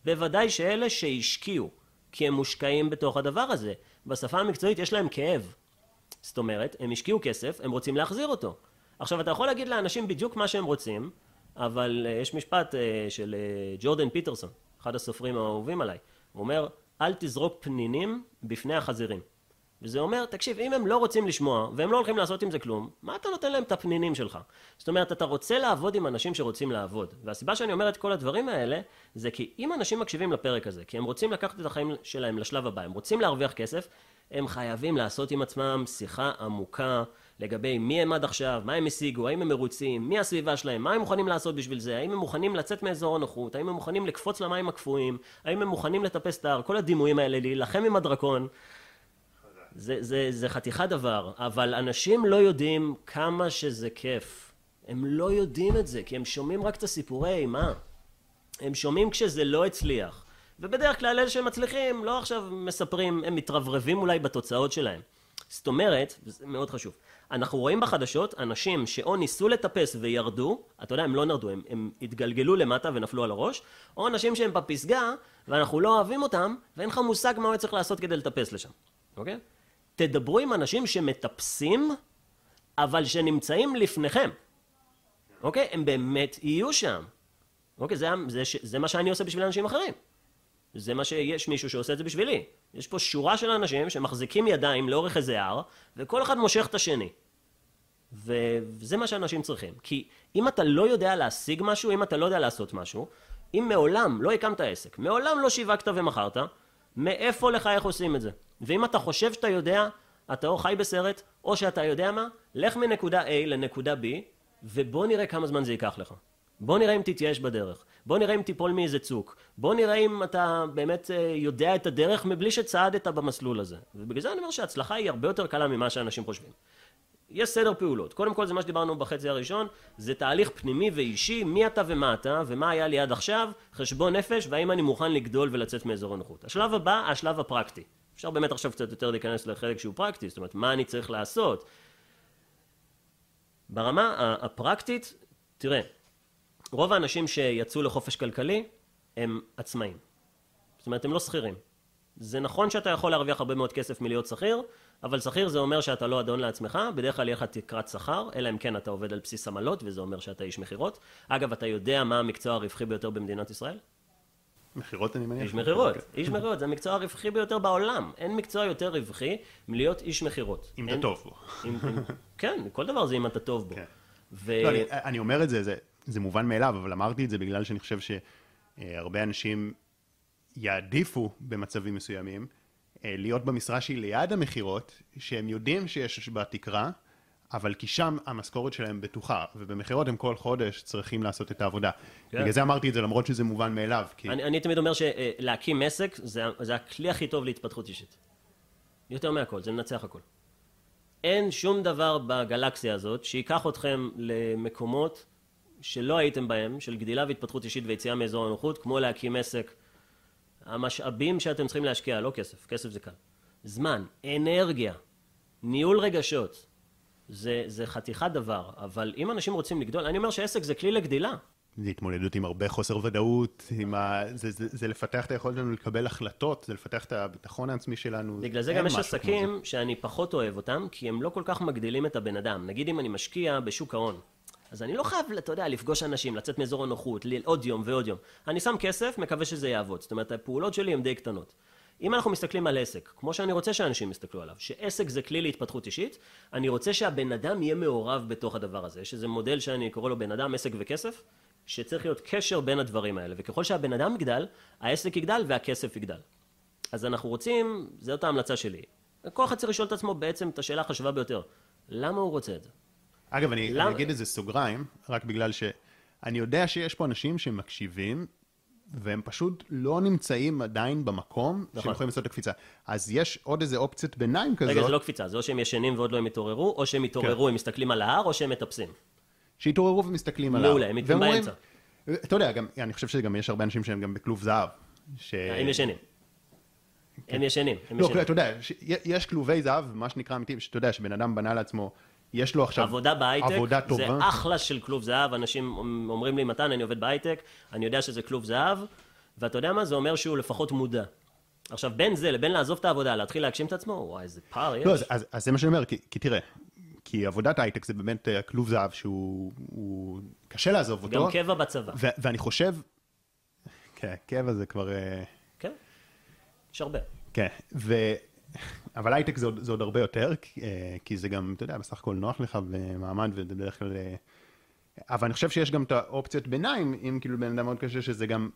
בוודאי שאלה שהשקיעו, כי הם מושקעים בתוך הדבר הזה. בשפה המקצועית יש להם כאב. זאת אומרת, הם השקיעו כסף, הם רוצים להחזיר אותו. עכשיו, אתה יכול להגיד לאנשים בדיוק מה שהם רוצים, אבל uh, יש משפט uh, של uh, ג'ורדן פיטרסון, אחד הסופרים האהובים עליי. הוא אומר, אל תזרוק פנינים בפני החזירים. וזה אומר, תקשיב, אם הם לא רוצים לשמוע, והם לא הולכים לעשות עם זה כלום, מה אתה נותן להם את הפנינים שלך? זאת אומרת, אתה רוצה לעבוד עם אנשים שרוצים לעבוד. והסיבה שאני אומר את כל הדברים האלה, זה כי אם אנשים מקשיבים לפרק הזה, כי הם רוצים לקחת את החיים שלהם לשלב הבא, הם רוצים להרוויח כסף, הם חייבים לעשות עם עצמם שיחה עמוקה לגבי מי הם עד עכשיו, מה הם השיגו, האם הם מרוצים, מי הסביבה שלהם, מה הם מוכנים לעשות בשביל זה, האם הם מוכנים לצאת מאזור הנוחות, האם הם מוכנים לקפוץ למים הקפואים, האם הם מוכנים לטפס את ההר, כל הדימויים האלה, להילחם עם הדרקון. זה, זה, זה חתיכת דבר, אבל אנשים לא יודעים כמה שזה כיף. הם לא יודעים את זה, כי הם שומעים רק את הסיפורי אימה. הם שומעים כשזה לא הצליח. ובדרך כלל אלה שמצליחים לא עכשיו מספרים, הם מתרברבים אולי בתוצאות שלהם. זאת אומרת, וזה מאוד חשוב, אנחנו רואים בחדשות אנשים שאו ניסו לטפס וירדו, אתה יודע, הם לא נרדו, הם, הם התגלגלו למטה ונפלו על הראש, או אנשים שהם בפסגה ואנחנו לא אוהבים אותם, ואין לך מושג מה הוא צריך לעשות כדי לטפס לשם, אוקיי? תדברו עם אנשים שמטפסים, אבל שנמצאים לפניכם, אוקיי? הם באמת יהיו שם. אוקיי, זה, זה, זה מה שאני עושה בשביל אנשים אחרים. זה מה שיש מישהו שעושה את זה בשבילי. יש פה שורה של אנשים שמחזיקים ידיים לאורך איזה הר, וכל אחד מושך את השני. וזה מה שאנשים צריכים. כי אם אתה לא יודע להשיג משהו, אם אתה לא יודע לעשות משהו, אם מעולם לא הקמת עסק, מעולם לא שיווקת ומכרת, מאיפה לך איך עושים את זה? ואם אתה חושב שאתה יודע, אתה או חי בסרט, או שאתה יודע מה, לך מנקודה A לנקודה B, ובוא נראה כמה זמן זה ייקח לך. בוא נראה אם תתייאש בדרך. בוא נראה אם תיפול מאיזה צוק. בוא נראה אם אתה באמת אה, יודע את הדרך מבלי שצעדת במסלול הזה. ובגלל זה אני אומר שההצלחה היא הרבה יותר קלה ממה שאנשים חושבים. יש סדר פעולות. קודם כל זה מה שדיברנו בחצי הראשון, זה תהליך פנימי ואישי, מי אתה ומה אתה, ומה היה לי עד עכשיו, חשבון נפש, והאם אני מוכן לגדול ולצאת מאזור הנוחות. השלב הבא, השלב הפרקטי. אפשר באמת עכשיו קצת יותר להיכנס לחלק שהוא פרקטי, זאת אומרת, מה אני צריך לעשות. ברמה הפרקטית, תראה, רוב האנשים שיצאו לחופש כלכלי הם עצמאים. זאת אומרת, הם לא שכירים. זה נכון שאתה יכול להרוויח הרבה מאוד כסף מלהיות שכיר, אבל שכיר זה אומר שאתה לא אדון לעצמך, בדרך כלל יהיה לך תקרת שכר, אלא אם כן אתה עובד על בסיס עמלות, וזה אומר שאתה איש מכירות. אגב, אתה יודע מה המקצוע הרווחי ביותר במדינת ישראל? מכירות אני מניח. איש מכירות. איש מכירות, זה המקצוע הרווחי ביותר בעולם. אין מקצוע יותר רווחי מלהיות איש מכירות. אם אתה טוב בו. כן, כל דבר זה אם אתה טוב בו. כן. לא, אני אומר את זה, זה מובן מאליו, אבל אמרתי את זה בגלל שאני חושב שהרבה אנשים יעדיפו במצבים מסוימים אה, להיות במשרה שהיא ליד המכירות, שהם יודעים שיש בה תקרה, אבל כי שם המשכורת שלהם בטוחה, ובמכירות הם כל חודש צריכים לעשות את העבודה. כן. בגלל זה אמרתי את זה, למרות שזה מובן מאליו. כי... אני, אני תמיד אומר שלהקים עסק זה, זה הכלי הכי טוב להתפתחות אישית. יותר מהכל, זה מנצח הכל. אין שום דבר בגלקסיה הזאת שייקח אתכם למקומות שלא הייתם בהם, של גדילה והתפתחות אישית ויציאה מאזור הנוחות, כמו להקים עסק. המשאבים שאתם צריכים להשקיע, לא כסף, כסף זה קל. זמן, אנרגיה, ניהול רגשות, זה, זה חתיכת דבר, אבל אם אנשים רוצים לגדול, אני אומר שעסק זה כלי לגדילה. זה התמודדות עם הרבה חוסר ודאות, ה... זה, זה, זה לפתח את היכולת שלנו לקבל החלטות, זה לפתח את הביטחון העצמי שלנו. בגלל זה גם יש עסקים שאני פחות אוהב אותם, כי הם לא כל כך מגדילים את הבן אדם. נגיד אם אני משקיע בשוק ההון, אז אני לא חייב, אתה יודע, לפגוש אנשים, לצאת מאזור הנוחות, עוד יום ועוד יום. אני שם כסף, מקווה שזה יעבוד. זאת אומרת, הפעולות שלי הן די קטנות. אם אנחנו מסתכלים על עסק, כמו שאני רוצה שאנשים יסתכלו עליו, שעסק זה כלי להתפתחות אישית, אני רוצה שהבן אדם יהיה מעורב בתוך הדבר הזה. יש איזה מודל שאני קורא לו בן אדם, עסק וכסף, שצריך להיות קשר בין הדברים האלה, וככל שהבן אדם יגדל, העסק יגדל והכסף יגדל. אז אנחנו רוצים, זאת ההמלצה שלי. כל אחד צריך לשאול את עצמו בעצם את השאלה החשובה ביותר, למה הוא רוצה את זה? אגב, אני, למ... אני אגיד איזה סוגריים, רק בגלל שאני יודע שיש פה אנשים שמקשיבים, והם פשוט לא נמצאים עדיין במקום נכון. שהם יכולים לעשות את הקפיצה. אז יש עוד איזה אופציית ביניים כזאת. רגע, זה לא קפיצה, זה או שהם ישנים ועוד לא הם התעוררו, או שהם התעוררו, כן. הם מסתכלים על ההר, או שהם מטפסים. שהתעוררו ומסתכלים על ההר. מעולה, הם מתאים באמצע. אתה יודע, גם, אני חושב שגם יש הרבה אנשים שהם גם בכלוב זהב. ש... הם ישנים. כן. הם ישנים. הם לא, ישנים. אתה יודע, יש כלובי זהב, מה שנקרא אמיתי, שאתה יודע, שבן אדם בנה לעצמו יש לו עכשיו עבודה בהייטק, עבודה טובה. זה אחלה של כלוב זהב, אנשים אומרים לי, מתן, אני עובד בהייטק, אני יודע שזה כלוב זהב, ואתה יודע מה? זה אומר שהוא לפחות מודע. עכשיו, בין זה לבין לעזוב את העבודה, להתחיל להגשים את עצמו, וואי, איזה פער יש. לא, אז, אז, אז זה מה שאני אומר, כי, כי תראה, כי עבודת הייטק זה באמת אה, כלוב זהב שהוא קשה לעזוב אותו. גם קבע בצבא. ו- ואני חושב, כן, קבע זה כבר... אה, כן, יש הרבה. כן, ו- אבל הייטק זה, זה עוד הרבה יותר, אה, כי זה גם, אתה יודע, בסך הכל נוח לך במעמד ובדרך כלל... אה, אבל אני חושב שיש גם את האופציות ביניים, אם כאילו בן אדם מאוד קשה, שזה גם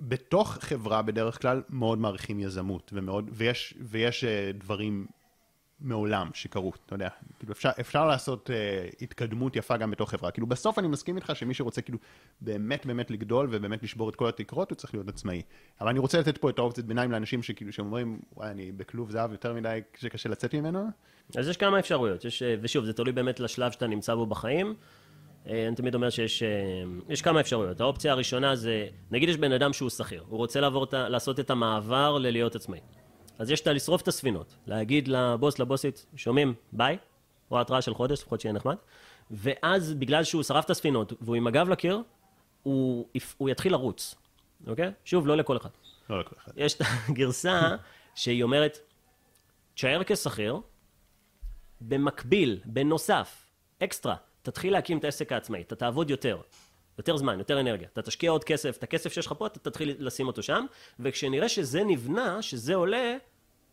בתוך חברה בדרך כלל מאוד מעריכים יזמות, ומאוד, ויש, ויש אה, דברים מעולם שקרו, אתה יודע, כאילו אפשר, אפשר לעשות uh, התקדמות יפה גם בתוך חברה, כאילו בסוף אני מסכים איתך שמי שרוצה כאילו באמת באמת לגדול ובאמת לשבור את כל התקרות, הוא צריך להיות עצמאי. אבל אני רוצה לתת פה את האופציית ביניים לאנשים שכאילו שאומרים, וואי, אני בכלוב זהב יותר מדי שקשה לצאת ממנו. אז יש כמה אפשרויות, יש, אה, ושוב, זה תלוי באמת לשלב שאתה נמצא בו בחיים. אני תמיד אומר שיש יש כמה אפשרויות. האופציה הראשונה זה, נגיד יש בן אדם שהוא שכיר, הוא רוצה לעבור, לעשות את המעבר ללהיות עצמאי. אז יש את לשרוף את הספינות, להגיד לבוס, לבוסית, שומעים, ביי, או התראה של חודש, לפחות שיהיה נחמד, ואז בגלל שהוא שרף את הספינות והוא עם הגב לקיר, הוא, הוא יתחיל לרוץ, אוקיי? שוב, לא לכל אחד. לא לכל אחד. יש את הגרסה שהיא אומרת, תשאר כשכיר, במקביל, בנוסף, אקסטרה, תתחיל להקים את העסק העצמאי, אתה תעבוד יותר, יותר זמן, יותר אנרגיה, אתה תשקיע עוד כסף, את הכסף שיש לך פה, אתה תתחיל לשים אותו שם, וכשנראה שזה נבנה, שזה עולה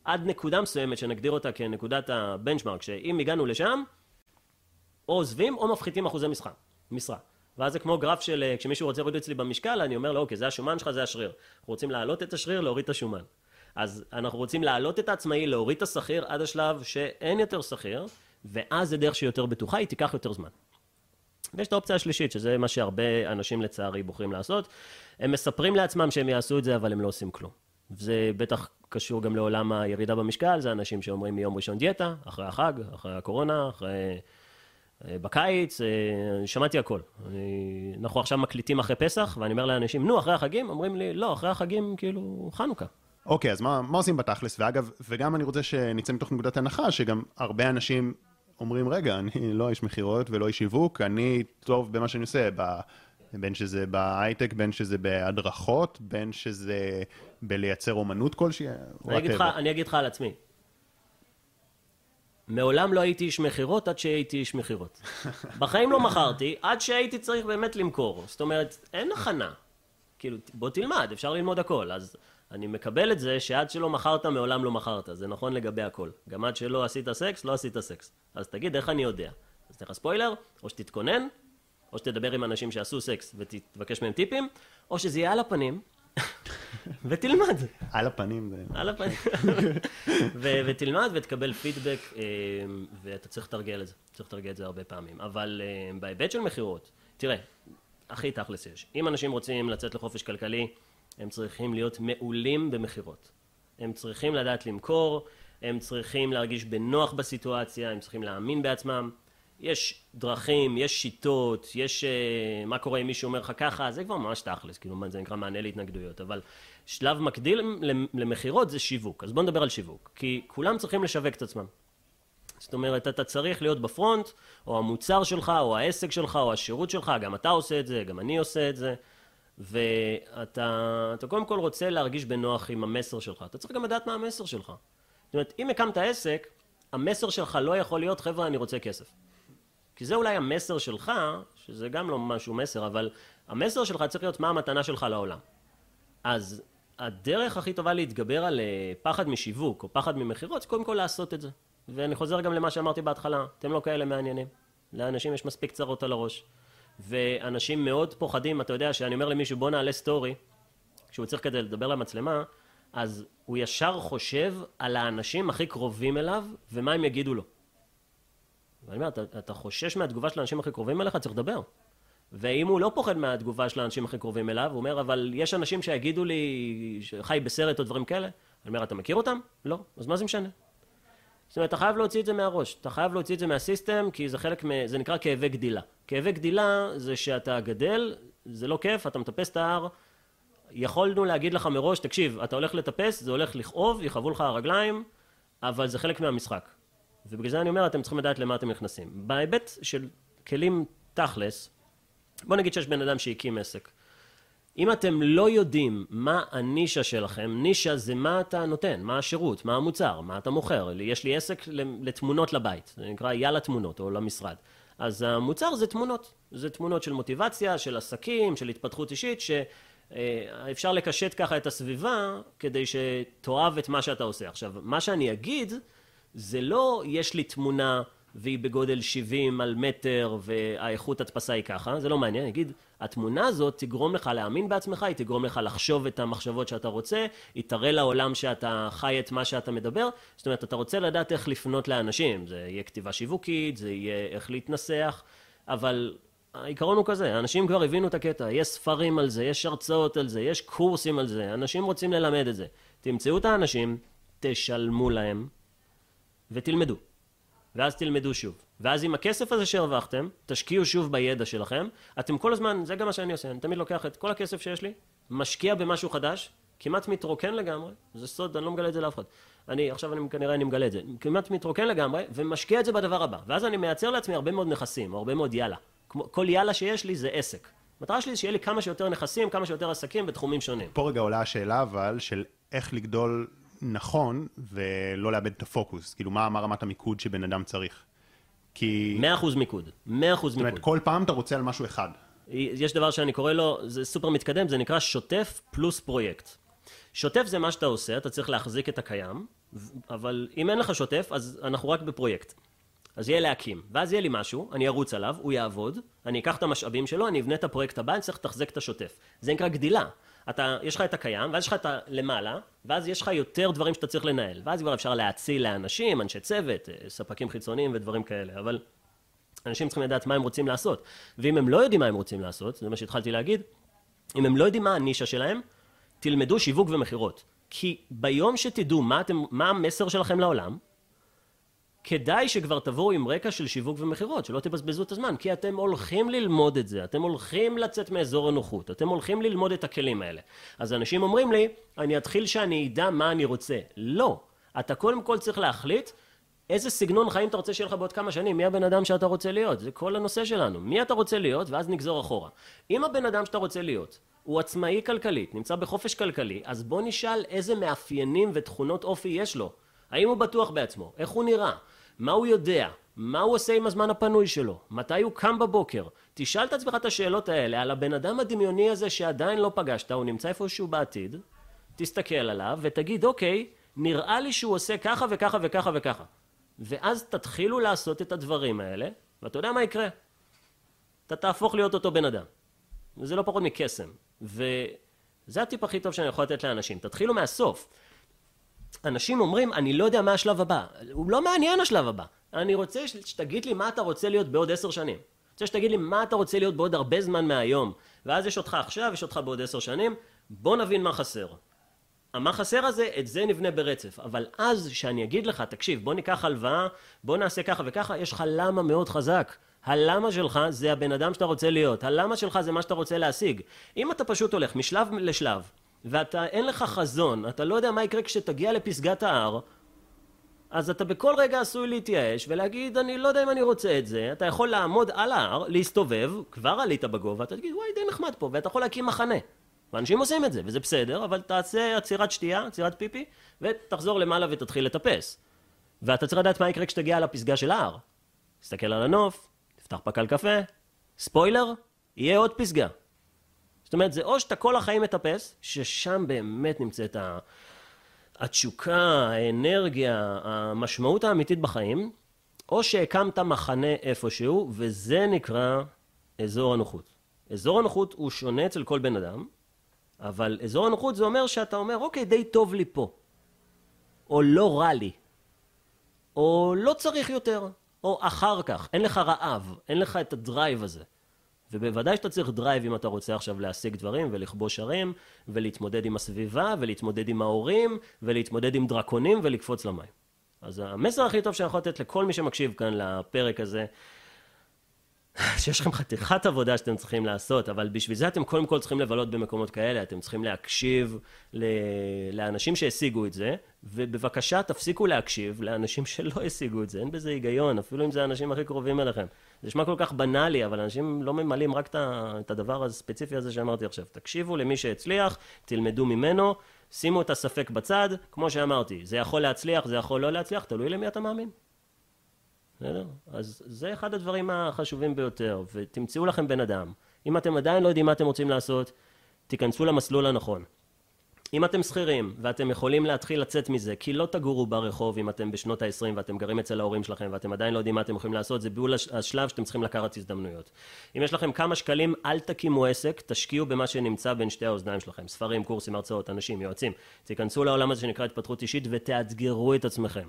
עד נקודה מסוימת, שנגדיר אותה כנקודת הבנצ'מארק, שאם הגענו לשם, או עוזבים או מפחיתים אחוזי משרה. משרה. ואז זה כמו גרף של אה, כשמישהו רוצה להוריד אצלי במשקל, אני אומר לו, אוקיי, זה השומן שלך, זה השריר. אנחנו רוצים להעלות את השריר, להוריד את השומן. אז אנחנו רוצים להעלות את העצמאי, להוריד את השכיר עד השלב שאין יותר שכיר, ואז זה דרך שהיא יותר בטוחה, היא תיקח יותר זמן. ויש את האופציה השלישית, שזה מה שהרבה אנשים לצערי בוחרים לעשות. הם מספרים לעצמם שהם יעשו את זה, אבל הם לא עושים כלום. זה בטח קשור גם לעולם הירידה במשקל, זה אנשים שאומרים מיום ראשון דיאטה, אחרי החג, אחרי הקורונה, אחרי... אה, בקיץ, אה, שמעתי הכל. אני... אנחנו עכשיו מקליטים אחרי פסח, ואני אומר לאנשים, נו, אחרי החגים? אומרים לי, לא, אחרי החגים, כאילו, חנוכה. אוקיי, אז מה, מה עושים בתכלס? ואגב, וגם אני רוצה שנצא מתוך נקודת הנחה, שגם הרבה אנשים אומרים, רגע, אני לא איש מכירות ולא איש שיווק, אני טוב במה שאני עושה, ב... בין שזה בהייטק, בין שזה בהדרכות, בין שזה בלייצר אומנות כלשהי. אני אגיד, לך, אני אגיד לך על עצמי. מעולם לא הייתי איש מכירות עד שהייתי איש מכירות. בחיים לא מכרתי עד שהייתי צריך באמת למכור. זאת אומרת, אין הכנה. כאילו, בוא תלמד, אפשר ללמוד הכל. אז אני מקבל את זה שעד שלא מכרת, מעולם לא מכרת. זה נכון לגבי הכל. גם עד שלא עשית סקס, לא עשית סקס. אז תגיד, איך אני יודע? אז תן לך ספוילר, או שתתכונן, או שתדבר עם אנשים שעשו סקס ותבקש מהם טיפים, או שזה יהיה על הפנים, ותלמד. על הפנים. על הפנים. ותלמד ותקבל פידבק, אה, ואתה צריך לתרגל את זה. צריך לתרגל את זה הרבה פעמים. אבל אה, בהיבט של מכירות, תראה, הכי תכלס יש. אם אנשים רוצים לצאת לחופש כלכלי, הם צריכים להיות מעולים במכירות. הם צריכים לדעת למכור, הם צריכים להרגיש בנוח בסיטואציה, הם צריכים להאמין בעצמם. יש דרכים, יש שיטות, יש uh, מה קורה אם מישהו אומר לך ככה, זה כבר ממש תכלס, כאילו זה נקרא מענה להתנגדויות, אבל שלב מקדיל למכירות זה שיווק, אז בוא נדבר על שיווק, כי כולם צריכים לשווק את עצמם. זאת אומרת, אתה צריך להיות בפרונט, או המוצר שלך, או העסק שלך, או השירות שלך, גם אתה עושה את זה, גם אני עושה את זה, ואתה קודם כל רוצה להרגיש בנוח עם המסר שלך, אתה צריך גם לדעת מה המסר שלך. זאת אומרת, אם הקמת עסק, המסר שלך לא יכול להיות, חבר'ה, אני רוצה כסף. כי זה אולי המסר שלך, שזה גם לא משהו מסר, אבל המסר שלך צריך להיות מה המתנה שלך לעולם. אז הדרך הכי טובה להתגבר על אה, פחד משיווק או פחד ממכירות, זה קודם כל לעשות את זה. ואני חוזר גם למה שאמרתי בהתחלה, אתם לא כאלה מעניינים. לאנשים יש מספיק צרות על הראש. ואנשים מאוד פוחדים, אתה יודע, שאני אומר למישהו בוא נעלה סטורי, כשהוא צריך כדי לדבר למצלמה, אז הוא ישר חושב על האנשים הכי קרובים אליו, ומה הם יגידו לו. ואני אומר, אתה, אתה חושש מהתגובה של האנשים הכי קרובים אליך, צריך לדבר. ואם הוא לא פוחד מהתגובה של האנשים הכי קרובים אליו, הוא אומר, אבל יש אנשים שיגידו לי שחי בסרט או דברים כאלה. אני אומר, אתה מכיר אותם? לא. אז מה זה משנה? זאת אומרת, אתה חייב להוציא את זה מהראש. אתה חייב להוציא את זה מהסיסטם, כי זה חלק, מ... זה נקרא כאבי גדילה. כאבי גדילה זה שאתה גדל, זה לא כיף, אתה מטפס את ההר. יכולנו להגיד לך מראש, תקשיב, אתה הולך לטפס, זה הולך לכאוב, יכאבו לך הרגליים, אבל זה חלק מהמשחק. ובגלל זה אני אומר, אתם צריכים לדעת למה אתם נכנסים. בהיבט של כלים תכלס, בוא נגיד שיש בן אדם שהקים עסק. אם אתם לא יודעים מה הנישה שלכם, נישה זה מה אתה נותן, מה השירות, מה המוצר, מה אתה מוכר. יש לי עסק לתמונות לבית, זה נקרא יאללה תמונות או למשרד. אז המוצר זה תמונות, זה תמונות של מוטיבציה, של עסקים, של התפתחות אישית, שאפשר לקשט ככה את הסביבה כדי שתאהב את מה שאתה עושה. עכשיו, מה שאני אגיד זה לא יש לי תמונה והיא בגודל 70 על מטר והאיכות הדפסה היא ככה, זה לא מעניין, אני אגיד, התמונה הזאת תגרום לך להאמין בעצמך, היא תגרום לך לחשוב את המחשבות שאתה רוצה, היא תראה לעולם שאתה חי את מה שאתה מדבר, זאת אומרת, אתה רוצה לדעת איך לפנות לאנשים, זה יהיה כתיבה שיווקית, זה יהיה איך להתנסח, אבל העיקרון הוא כזה, אנשים כבר הבינו את הקטע, יש ספרים על זה, יש הרצאות על זה, יש קורסים על זה, אנשים רוצים ללמד את זה. תמצאו את האנשים, תשלמו להם, ותלמדו. ואז תלמדו שוב. ואז עם הכסף הזה שהרווחתם, תשקיעו שוב בידע שלכם. אתם כל הזמן, זה גם מה שאני עושה, אני תמיד לוקח את כל הכסף שיש לי, משקיע במשהו חדש, כמעט מתרוקן לגמרי, זה סוד, אני לא מגלה את זה לאף אחד. אני, עכשיו אני כנראה אני מגלה את זה, כמעט מתרוקן לגמרי, ומשקיע את זה בדבר הבא. ואז אני מייצר לעצמי הרבה מאוד נכסים, הרבה מאוד יאללה. כמו, כל יאללה שיש לי זה עסק. המטרה שלי זה שיהיה לי כמה שיותר נכסים, כמה שיותר עסקים בתחומים שונים. פה רגע עולה השאלה אבל, של איך לגדול נכון ולא לאבד את הפוקוס. כאילו, מה, מה רמת המיקוד שבן אדם צריך? כי... 100% מיקוד, 100% זאת אומרת, מיקוד. כל פעם אתה רוצה על משהו אחד. יש דבר שאני קורא לו, זה סופר מתקדם, זה נקרא שוטף פלוס פרויקט. שוטף זה מה שאתה עושה, אתה צריך להחזיק את הקיים, אבל אם אין לך שוטף, אז אנחנו רק בפרויקט. אז יהיה להקים, ואז יהיה לי משהו, אני ארוץ עליו, הוא יעבוד, אני אקח את המשאבים שלו, אני אבנה את הפרויקט הבא, אני צריך לתחזק את השוטף. זה נקרא גדילה. אתה, יש לך את הקיים, ואז יש לך את הלמעלה, ואז יש לך יותר דברים שאתה צריך לנהל. ואז כבר אפשר להאציל לאנשים, אנשי צוות, אה, ספקים חיצוניים ודברים כאלה, אבל אנשים צריכים לדעת מה הם רוצים לעשות. ואם הם לא יודעים מה הם רוצים לעשות, זה מה שהתחלתי להגיד, אם הם לא יודעים מה הנישה שלהם, תלמדו שיווק ומכירות. כי ביום שתדעו מה, אתם, מה המסר שלכם לעולם, כדאי שכבר תבואו עם רקע של שיווק ומכירות, שלא תבזבזו את הזמן, כי אתם הולכים ללמוד את זה, אתם הולכים לצאת מאזור הנוחות, אתם הולכים ללמוד את הכלים האלה. אז אנשים אומרים לי, אני אתחיל שאני אדע מה אני רוצה. לא. אתה קודם כל צריך להחליט איזה סגנון חיים אתה רוצה שיהיה לך בעוד כמה שנים, מי הבן אדם שאתה רוצה להיות, זה כל הנושא שלנו. מי אתה רוצה להיות, ואז נגזור אחורה. אם הבן אדם שאתה רוצה להיות הוא עצמאי כלכלית, נמצא בחופש כלכלי, אז בוא נשאל איזה מאפיינים ותכונות אופי יש לו. האם הוא בטוח בעצמו? איך הוא נראה? מה הוא יודע? מה הוא עושה עם הזמן הפנוי שלו? מתי הוא קם בבוקר? תשאל את עצמך את השאלות האלה על הבן אדם הדמיוני הזה שעדיין לא פגשת, הוא נמצא איפשהו בעתיד, תסתכל עליו ותגיד, אוקיי, נראה לי שהוא עושה ככה וככה וככה וככה. ואז תתחילו לעשות את הדברים האלה, ואתה יודע מה יקרה? אתה תהפוך להיות אותו בן אדם. וזה לא פחות מקסם. וזה הטיפ הכי טוב שאני יכול לתת לאנשים. תתחילו מהסוף. אנשים אומרים, אני לא יודע מה השלב הבא. הוא לא מעניין השלב הבא. אני רוצה שתגיד לי מה אתה רוצה להיות בעוד עשר שנים. אני רוצה שתגיד לי מה אתה רוצה להיות בעוד הרבה זמן מהיום. ואז יש אותך עכשיו, יש אותך בעוד עשר שנים. בוא נבין מה חסר. מה חסר הזה, את זה נבנה ברצף. אבל אז, שאני אגיד לך, תקשיב, בוא ניקח הלוואה, בוא נעשה ככה וככה, יש לך למה מאוד חזק. הלמה שלך זה הבן אדם שאתה רוצה להיות. הלמה שלך זה מה שאתה רוצה להשיג. אם אתה פשוט הולך משלב לשלב, ואתה אין לך חזון, אתה לא יודע מה יקרה כשתגיע לפסגת ההר, אז אתה בכל רגע עשוי להתייאש ולהגיד אני לא יודע אם אני רוצה את זה, אתה יכול לעמוד על ההר, להסתובב, כבר עלית בגובה, אתה תגיד וואי די נחמד פה, ואתה יכול להקים מחנה. ואנשים עושים את זה, וזה בסדר, אבל תעשה עצירת שתייה, עצירת פיפי, ותחזור למעלה ותתחיל לטפס. ואתה צריך לדעת מה יקרה כשתגיע לפסגה של ההר. תסתכל על הנוף, תפתח פקל קפה, ספוילר, יהיה עוד פסגה. זאת אומרת, זה או שאתה כל החיים מטפס, ששם באמת נמצאת. התשוקה, האנרגיה, המשמעות האמיתית בחיים, או שהקמת מחנה איפשהו, וזה נקרא אזור הנוחות. אזור הנוחות הוא שונה אצל כל בן אדם, אבל אזור הנוחות זה אומר שאתה אומר, אוקיי, די טוב לי פה. או לא רע לי. או לא צריך יותר. או אחר כך. אין לך רעב. אין לך את ה drive הזה. ובוודאי שאתה צריך drive אם אתה רוצה עכשיו להשיג דברים ולכבוש ערים ולהתמודד עם הסביבה ולהתמודד עם ההורים ולהתמודד עם דרקונים ולקפוץ למים. אז המסר הכי טוב שאני יכול לתת לכל מי שמקשיב כאן לפרק הזה שיש לכם חתיכת עבודה שאתם צריכים לעשות, אבל בשביל זה אתם קודם כל צריכים לבלות במקומות כאלה, אתם צריכים להקשיב ל... לאנשים שהשיגו את זה, ובבקשה תפסיקו להקשיב לאנשים שלא השיגו את זה, אין בזה היגיון, אפילו אם זה האנשים הכי קרובים אליכם. זה נשמע כל כך בנאלי, אבל אנשים לא ממלאים רק את הדבר הספציפי הזה שאמרתי עכשיו. תקשיבו למי שהצליח, תלמדו ממנו, שימו את הספק בצד, כמו שאמרתי, זה יכול להצליח, זה יכול לא להצליח, תלוי למי אתה מאמין. בסדר? אז זה אחד הדברים החשובים ביותר, ותמצאו לכם בן אדם. אם אתם עדיין לא יודעים מה אתם רוצים לעשות, תיכנסו למסלול הנכון. אם אתם שכירים ואתם יכולים להתחיל לצאת מזה, כי לא תגורו ברחוב אם אתם בשנות ה-20 ואתם גרים אצל ההורים שלכם ואתם עדיין לא יודעים מה אתם יכולים לעשות, זה בול השלב שאתם צריכים לקחת הזדמנויות. אם יש לכם כמה שקלים, אל תקימו עסק, תשקיעו במה שנמצא בין שתי האוזניים שלכם. ספרים, קורסים, הרצאות, אנשים, יועצים. תיכנסו לעולם הזה שנקרא התפתחות אישית ותאתגרו את עצמכם.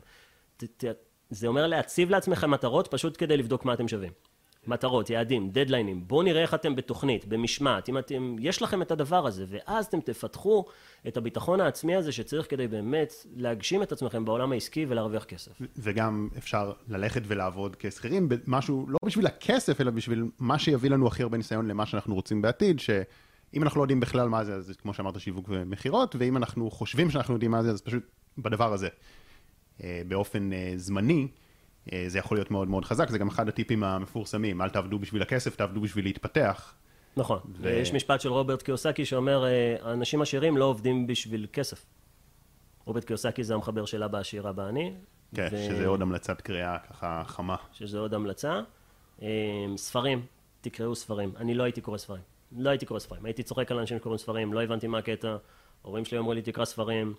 ת, ת, זה אומר להציב לעצמכם מטרות פשוט כדי לבדוק מה אתם שווים. מטרות, יעדים, דדליינים, בואו נראה איך אתם בתוכנית, במשמעת, אם אתם, יש לכם את הדבר הזה, ואז אתם תפתחו את הביטחון העצמי הזה שצריך כדי באמת להגשים את עצמכם בעולם העסקי ולהרוויח כסף. וגם אפשר ללכת ולעבוד כשכירים במשהו, לא בשביל הכסף, אלא בשביל מה שיביא לנו הכי הרבה ניסיון למה שאנחנו רוצים בעתיד, שאם אנחנו לא יודעים בכלל מה זה, אז כמו שאמרת, שיווק ומכירות, ואם אנחנו חושבים שאנחנו יודעים מה זה, אז פשוט בדבר הזה. אה, באופן אה, זמני, אה, זה יכול להיות מאוד מאוד חזק, זה גם אחד הטיפים המפורסמים, אל תעבדו בשביל הכסף, תעבדו בשביל להתפתח. נכון, ו... יש משפט של רוברט קיוסקי שאומר, אנשים עשירים לא עובדים בשביל כסף. רוברט קיוסקי זה המחבר של אבא עשיר אבא עני. כן, ו... שזה עוד המלצת קריאה ככה חמה. שזה עוד המלצה. ספרים, תקראו ספרים. אני לא הייתי קורא ספרים. לא הייתי קורא ספרים. הייתי צוחק על אנשים שקוראים ספרים, לא הבנתי מה הקטע. ההורים שלי אמרו לי תקרא ספרים.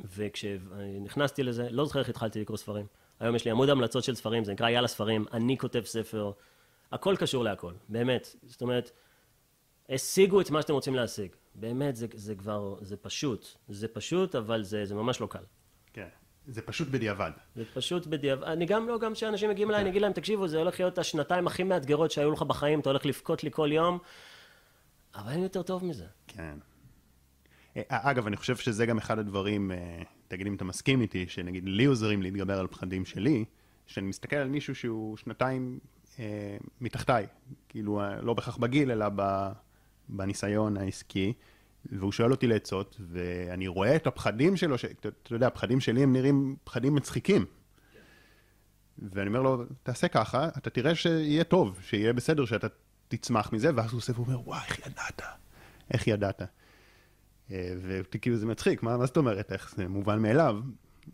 וכשנכנסתי לזה, לא זוכר איך התחלתי לקרוא ספרים. היום יש לי עמוד המלצות של ספרים, זה נקרא יאללה ספרים, אני כותב ספר, הכל קשור להכל, באמת. זאת אומרת, השיגו את מה שאתם רוצים להשיג. באמת, זה, זה כבר, זה פשוט. זה פשוט, אבל זה, זה ממש לא קל. כן. זה פשוט בדיעבד. זה פשוט בדיעבד. אני גם לא, גם כשאנשים מגיעים אליי, אני אגיד להם, תקשיבו, זה הולך להיות השנתיים הכי מאתגרות שהיו לך בחיים, אתה הולך לבכות לי כל יום, אבל אין יותר טוב מזה. כן. אה, אגב, אני חושב שזה גם אחד הדברים, אה, תגיד אם אתה מסכים איתי, שנגיד לי עוזרים להתגבר על פחדים שלי, שאני מסתכל על מישהו שהוא שנתיים אה, מתחתיי, כאילו אה, לא בהכרח בגיל, אלא בניסיון העסקי, והוא שואל אותי לעצות, ואני רואה את הפחדים שלו, שאתה יודע, הפחדים שלי הם נראים פחדים מצחיקים. ואני אומר לו, תעשה ככה, אתה תראה שיהיה טוב, שיהיה בסדר, שאתה תצמח מזה, ואז הוא עושה ואומר, וואי, איך ידעת? איך ידעת? אה, וכאילו זה מצחיק, מה, מה זאת אומרת, איך זה מובן מאליו?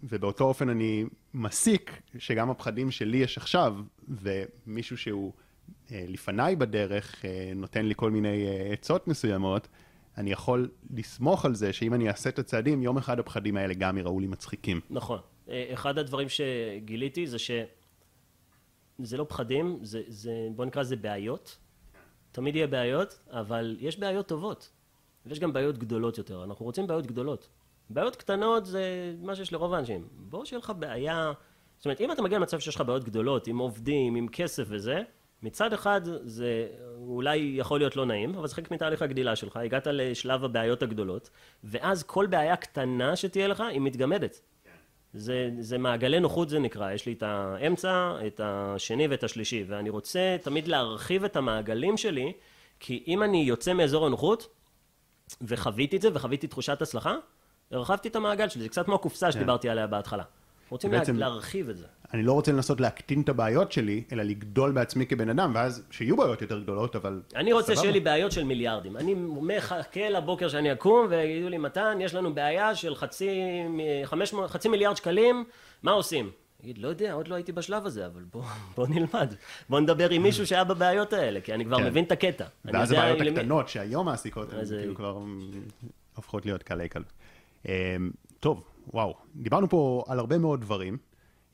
ובאותו אופן אני מסיק שגם הפחדים שלי יש עכשיו, ומישהו שהוא אה, לפניי בדרך אה, נותן לי כל מיני עצות מסוימות, אני יכול לסמוך על זה שאם אני אעשה את הצעדים, יום אחד הפחדים האלה גם יראו לי מצחיקים. נכון. אחד הדברים שגיליתי זה שזה לא פחדים, זה, זה, בוא נקרא לזה בעיות. תמיד יהיה בעיות, אבל יש בעיות טובות. ויש גם בעיות גדולות יותר, אנחנו רוצים בעיות גדולות. בעיות קטנות זה מה שיש לרוב האנשים. בוא שיהיה לך בעיה, זאת אומרת, אם אתה מגיע למצב שיש לך בעיות גדולות, עם עובדים, עם כסף וזה, מצד אחד זה אולי יכול להיות לא נעים, אבל זה חלק מתהליך הגדילה שלך, הגעת לשלב הבעיות הגדולות, ואז כל בעיה קטנה שתהיה לך, היא מתגמדת. זה, זה מעגלי נוחות זה נקרא, יש לי את האמצע, את השני ואת השלישי, ואני רוצה תמיד להרחיב את המעגלים שלי, כי אם אני יוצא מאזור הנוחות, וחוויתי את זה, וחוויתי תחושת הצלחה, הרחבתי את המעגל שלי, זה קצת כמו הקופסה. שדיברתי עליה בהתחלה. רוצים בעצם, להרחיב את זה. אני לא רוצה לנסות להקטין את הבעיות שלי, אלא לגדול בעצמי כבן אדם, ואז שיהיו בעיות יותר גדולות, אבל... אני רוצה שיהיה לי בעיות של מיליארדים. אני מחכה לבוקר שאני אקום, ויגידו לי, מתן, יש לנו בעיה של חצי, 500, חצי מיליארד שקלים, מה עושים? אגיד, לא יודע, עוד לא הייתי בשלב הזה, אבל בוא, בוא נלמד. בוא נדבר עם מישהו שהיה בבעיות האלה, כי אני כבר כן. מבין את הקטע. ואז הבעיות הקטנות שהיום מעסיקות, הן כאילו כבר הופכות להיות קלי קלות. אמ, טוב, וואו, דיברנו פה על הרבה מאוד דברים.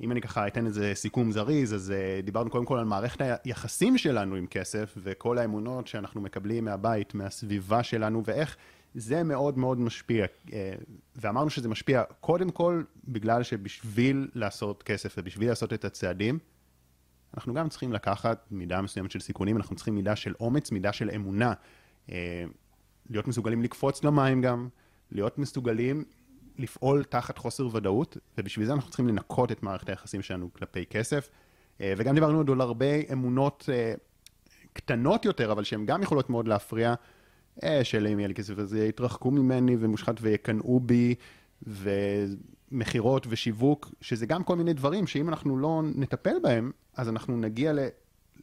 אם אני ככה אתן איזה סיכום זריז, אז uh, דיברנו קודם כל על מערכת היחסים שלנו עם כסף, וכל האמונות שאנחנו מקבלים מהבית, מהסביבה שלנו, ואיך זה מאוד מאוד משפיע, אה, ואמרנו שזה משפיע קודם כל בגלל שבשביל לעשות כסף ובשביל לעשות את הצעדים, אנחנו גם צריכים לקחת מידה מסוימת של סיכונים, אנחנו צריכים מידה של אומץ, מידה של אמונה, אה, להיות מסוגלים לקפוץ למים גם, להיות מסוגלים לפעול תחת חוסר ודאות, ובשביל זה אנחנו צריכים לנקות את מערכת היחסים שלנו כלפי כסף. אה, וגם דיברנו עוד על הרבה אמונות קטנות יותר, אבל שהן גם יכולות מאוד להפריע. אה, שאלה אם יהיה לי כסף אז יתרחקו ממני ומושחת ויקנאו בי, ומכירות ושיווק, שזה גם כל מיני דברים שאם אנחנו לא נטפל בהם, אז אנחנו נגיע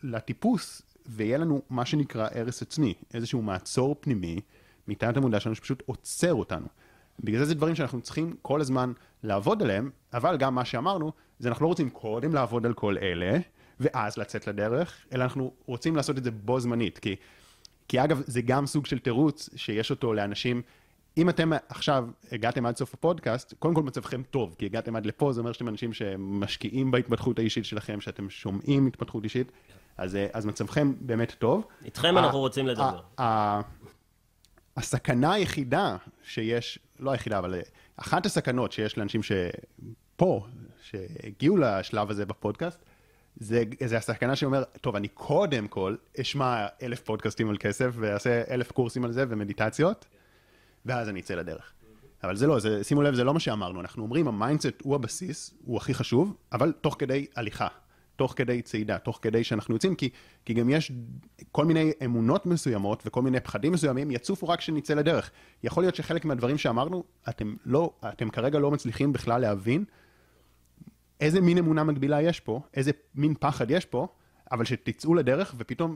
לטיפוס, ויהיה לנו מה שנקרא הרס עצמי, איזשהו מעצור פנימי, מתחת המודע שלנו שפשוט עוצר אותנו. בגלל זה זה דברים שאנחנו צריכים כל הזמן לעבוד עליהם, אבל גם מה שאמרנו, זה אנחנו לא רוצים קודם לעבוד על כל אלה, ואז לצאת לדרך, אלא אנחנו רוצים לעשות את זה בו זמנית, כי כי אגב, זה גם סוג של תירוץ שיש אותו לאנשים. אם אתם עכשיו הגעתם עד סוף הפודקאסט, קודם כל מצבכם טוב, כי הגעתם עד לפה, זה אומר שאתם אנשים שמשקיעים בהתפתחות האישית שלכם, שאתם שומעים התפתחות אישית, אז, אז מצבכם באמת טוב. איתכם אנחנו רוצים לדבר. הסכנה היחידה שיש, לא היחידה, אבל אחת הסכנות שיש לאנשים שפה, שהגיעו לשלב הזה בפודקאסט, זה, זה הסכנה שאומר, טוב, אני קודם כל אשמע אלף פודקאסטים על כסף, ואעשה אלף קורסים על זה ומדיטציות, ואז אני אצא לדרך. אבל זה לא, זה, שימו לב, זה לא מה שאמרנו. אנחנו אומרים, ה mindset הוא הבסיס, הוא הכי חשוב, אבל תוך כדי הליכה, תוך כדי צעידה, תוך כדי שאנחנו יוצאים, כי, כי גם יש כל מיני אמונות מסוימות וכל מיני פחדים מסוימים יצופו רק כשנצא לדרך. יכול להיות שחלק מהדברים שאמרנו, אתם, לא, אתם כרגע לא מצליחים בכלל להבין איזה מין אמונה מגבילה יש פה, איזה מין פחד יש פה, אבל שתצאו לדרך ופתאום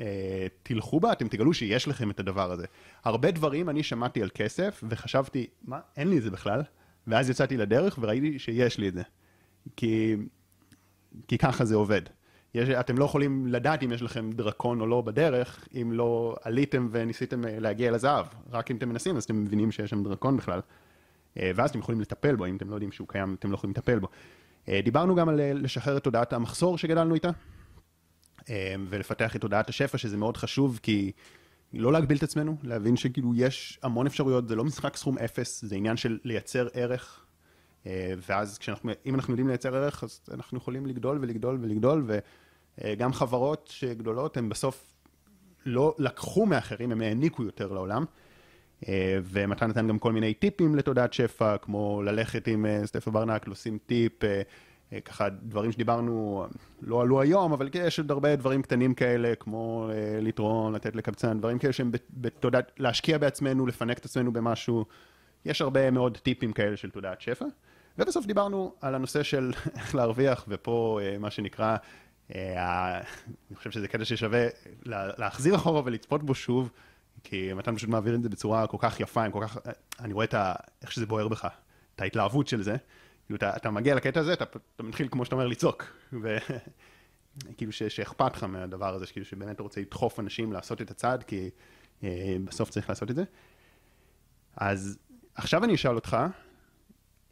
אה, תלכו בה, אתם תגלו שיש לכם את הדבר הזה. הרבה דברים אני שמעתי על כסף וחשבתי, מה, אין לי את זה בכלל, ואז יצאתי לדרך וראיתי שיש לי את זה. כי, כי ככה זה עובד. יש, אתם לא יכולים לדעת אם יש לכם דרקון או לא בדרך, אם לא עליתם וניסיתם אה, להגיע לזהב. רק אם אתם מנסים, אז אתם מבינים שיש שם דרקון בכלל. אה, ואז אתם יכולים לטפל בו, אם אתם לא יודעים שהוא קיים, אתם לא יכולים לטפל בו. אה, דיברנו גם על לשחרר את תודעת המחסור שגדלנו איתה. אמ, ולפתח את תודעת השפע, שזה מאוד חשוב, כי לא להגביל את עצמנו, להבין שכאילו יש המון אפשרויות, זה לא משחק סכום אפס, זה עניין של לייצר ערך, אה, ואז כשאנחנו, אם אנחנו יודעים לייצר ערך, אז אנחנו יכולים לגדול ולגדול ולגדול, וגם חברות שגדולות, הן בסוף לא לקחו מאחרים, הם העניקו יותר לעולם. אה, ומתן נתן גם כל מיני טיפים לתודעת שפע, כמו ללכת עם אה, סטפה ברנק, לשים טיפ, אה, ככה דברים שדיברנו לא עלו היום, אבל יש עוד הרבה דברים קטנים כאלה, כמו לתרון, לתת לקבצן, דברים כאלה שהם בתודעת, להשקיע בעצמנו, לפנק את עצמנו במשהו. יש הרבה מאוד טיפים כאלה של תודעת שפע. ובסוף דיברנו על הנושא של איך להרוויח, ופה מה שנקרא, אני חושב שזה קטע ששווה להחזיר אחורה ולצפות בו שוב, כי מתן פשוט מעביר את זה בצורה כל כך יפה, כל כך, אני רואה את ה, איך שזה בוער בך, את ההתלהבות של זה. כאילו, אתה, אתה מגיע לקטע הזה, אתה, אתה מתחיל, כמו שאתה אומר, לצעוק. וכאילו שאכפת לך מהדבר הזה, שכאילו שבאמת רוצה לדחוף אנשים לעשות את הצעד, כי אה, בסוף צריך לעשות את זה. אז עכשיו אני אשאל אותך,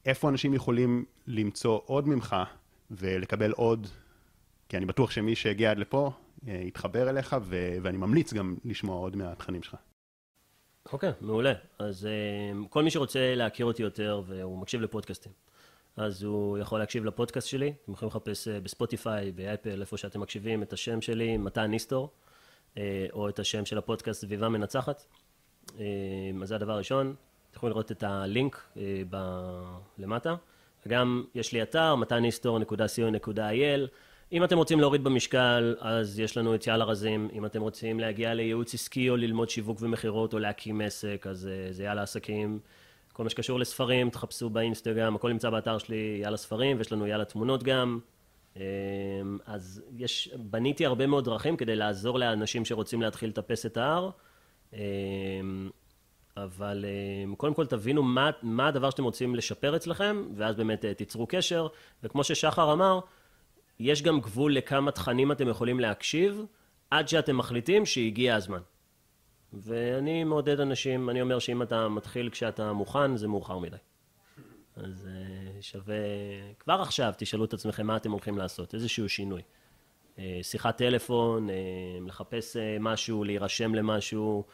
איפה אנשים יכולים למצוא עוד ממך ולקבל עוד, כי אני בטוח שמי שהגיע עד לפה יתחבר אליך, ו- ואני ממליץ גם לשמוע עוד מהתכנים שלך. אוקיי, okay, מעולה. אז uh, כל מי שרוצה להכיר אותי יותר והוא מקשיב לפודקאסטים. אז הוא יכול להקשיב לפודקאסט שלי, אתם יכולים לחפש אה, בספוטיפיי, באפל, איפה שאתם מקשיבים, את השם שלי, מתן ניסטור, אה, או את השם של הפודקאסט סביבה מנצחת. אה, אז זה הדבר הראשון, אתם יכולים לראות את הלינק. למטה. וגם יש לי אתר, מתניסטור.co.il. אם אתם רוצים להוריד במשקל, אז יש לנו את יאללה רזים. אם אתם רוצים להגיע לייעוץ עסקי או ללמוד שיווק ומכירות או להקים עסק, אז זה יאללה עסקים. כל מה שקשור לספרים, תחפשו באינסטגרם, הכל נמצא באתר שלי, יאללה ספרים, ויש לנו יאללה תמונות גם. אמ, אז יש, בניתי הרבה מאוד דרכים כדי לעזור לאנשים שרוצים להתחיל לטפס את ההר. אמ, אבל קודם כל תבינו מה, מה הדבר שאתם רוצים לשפר אצלכם, ואז באמת אה, תיצרו קשר. וכמו ששחר אמר, יש גם גבול לכמה תכנים אתם יכולים להקשיב, עד שאתם מחליטים שהגיע הזמן. ואני מעודד אנשים, אני אומר שאם אתה מתחיל כשאתה מוכן, זה מאוחר מדי. אז uh, שווה, כבר עכשיו תשאלו את עצמכם מה אתם הולכים לעשות, איזשהו שינוי. Uh, שיחת טלפון, uh, לחפש משהו, להירשם למשהו,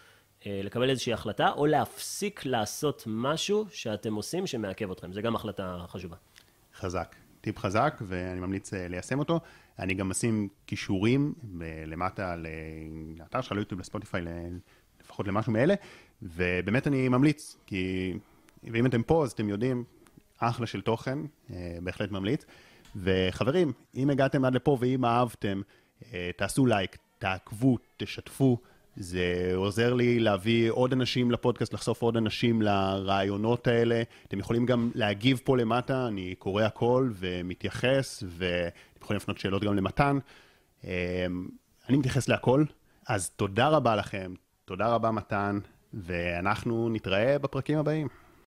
לקבל איזושהי החלטה, או להפסיק לעשות משהו שאתם עושים שמעכב אתכם. זה גם החלטה חשובה. חזק. טיפ חזק, ואני ממליץ uh, ליישם אותו. אני גם אשים כישורים למטה לאתר שלך, ליוטיוב, לספוטיפיי, לפחות למשהו מאלה, ובאמת אני ממליץ, כי ואם אתם פה אז אתם יודעים, אחלה של תוכן, אה, בהחלט ממליץ. וחברים, אם הגעתם עד לפה ואם אהבתם, אה, תעשו לייק, תעקבו, תשתפו. זה עוזר לי להביא עוד אנשים לפודקאסט, לחשוף עוד אנשים לרעיונות האלה. אתם יכולים גם להגיב פה למטה, אני קורא הכל ומתייחס, ואתם יכולים לפנות שאלות גם למתן. אה, אני מתייחס להכל, אז תודה רבה לכם, תודה רבה מתן, ואנחנו נתראה בפרקים הבאים.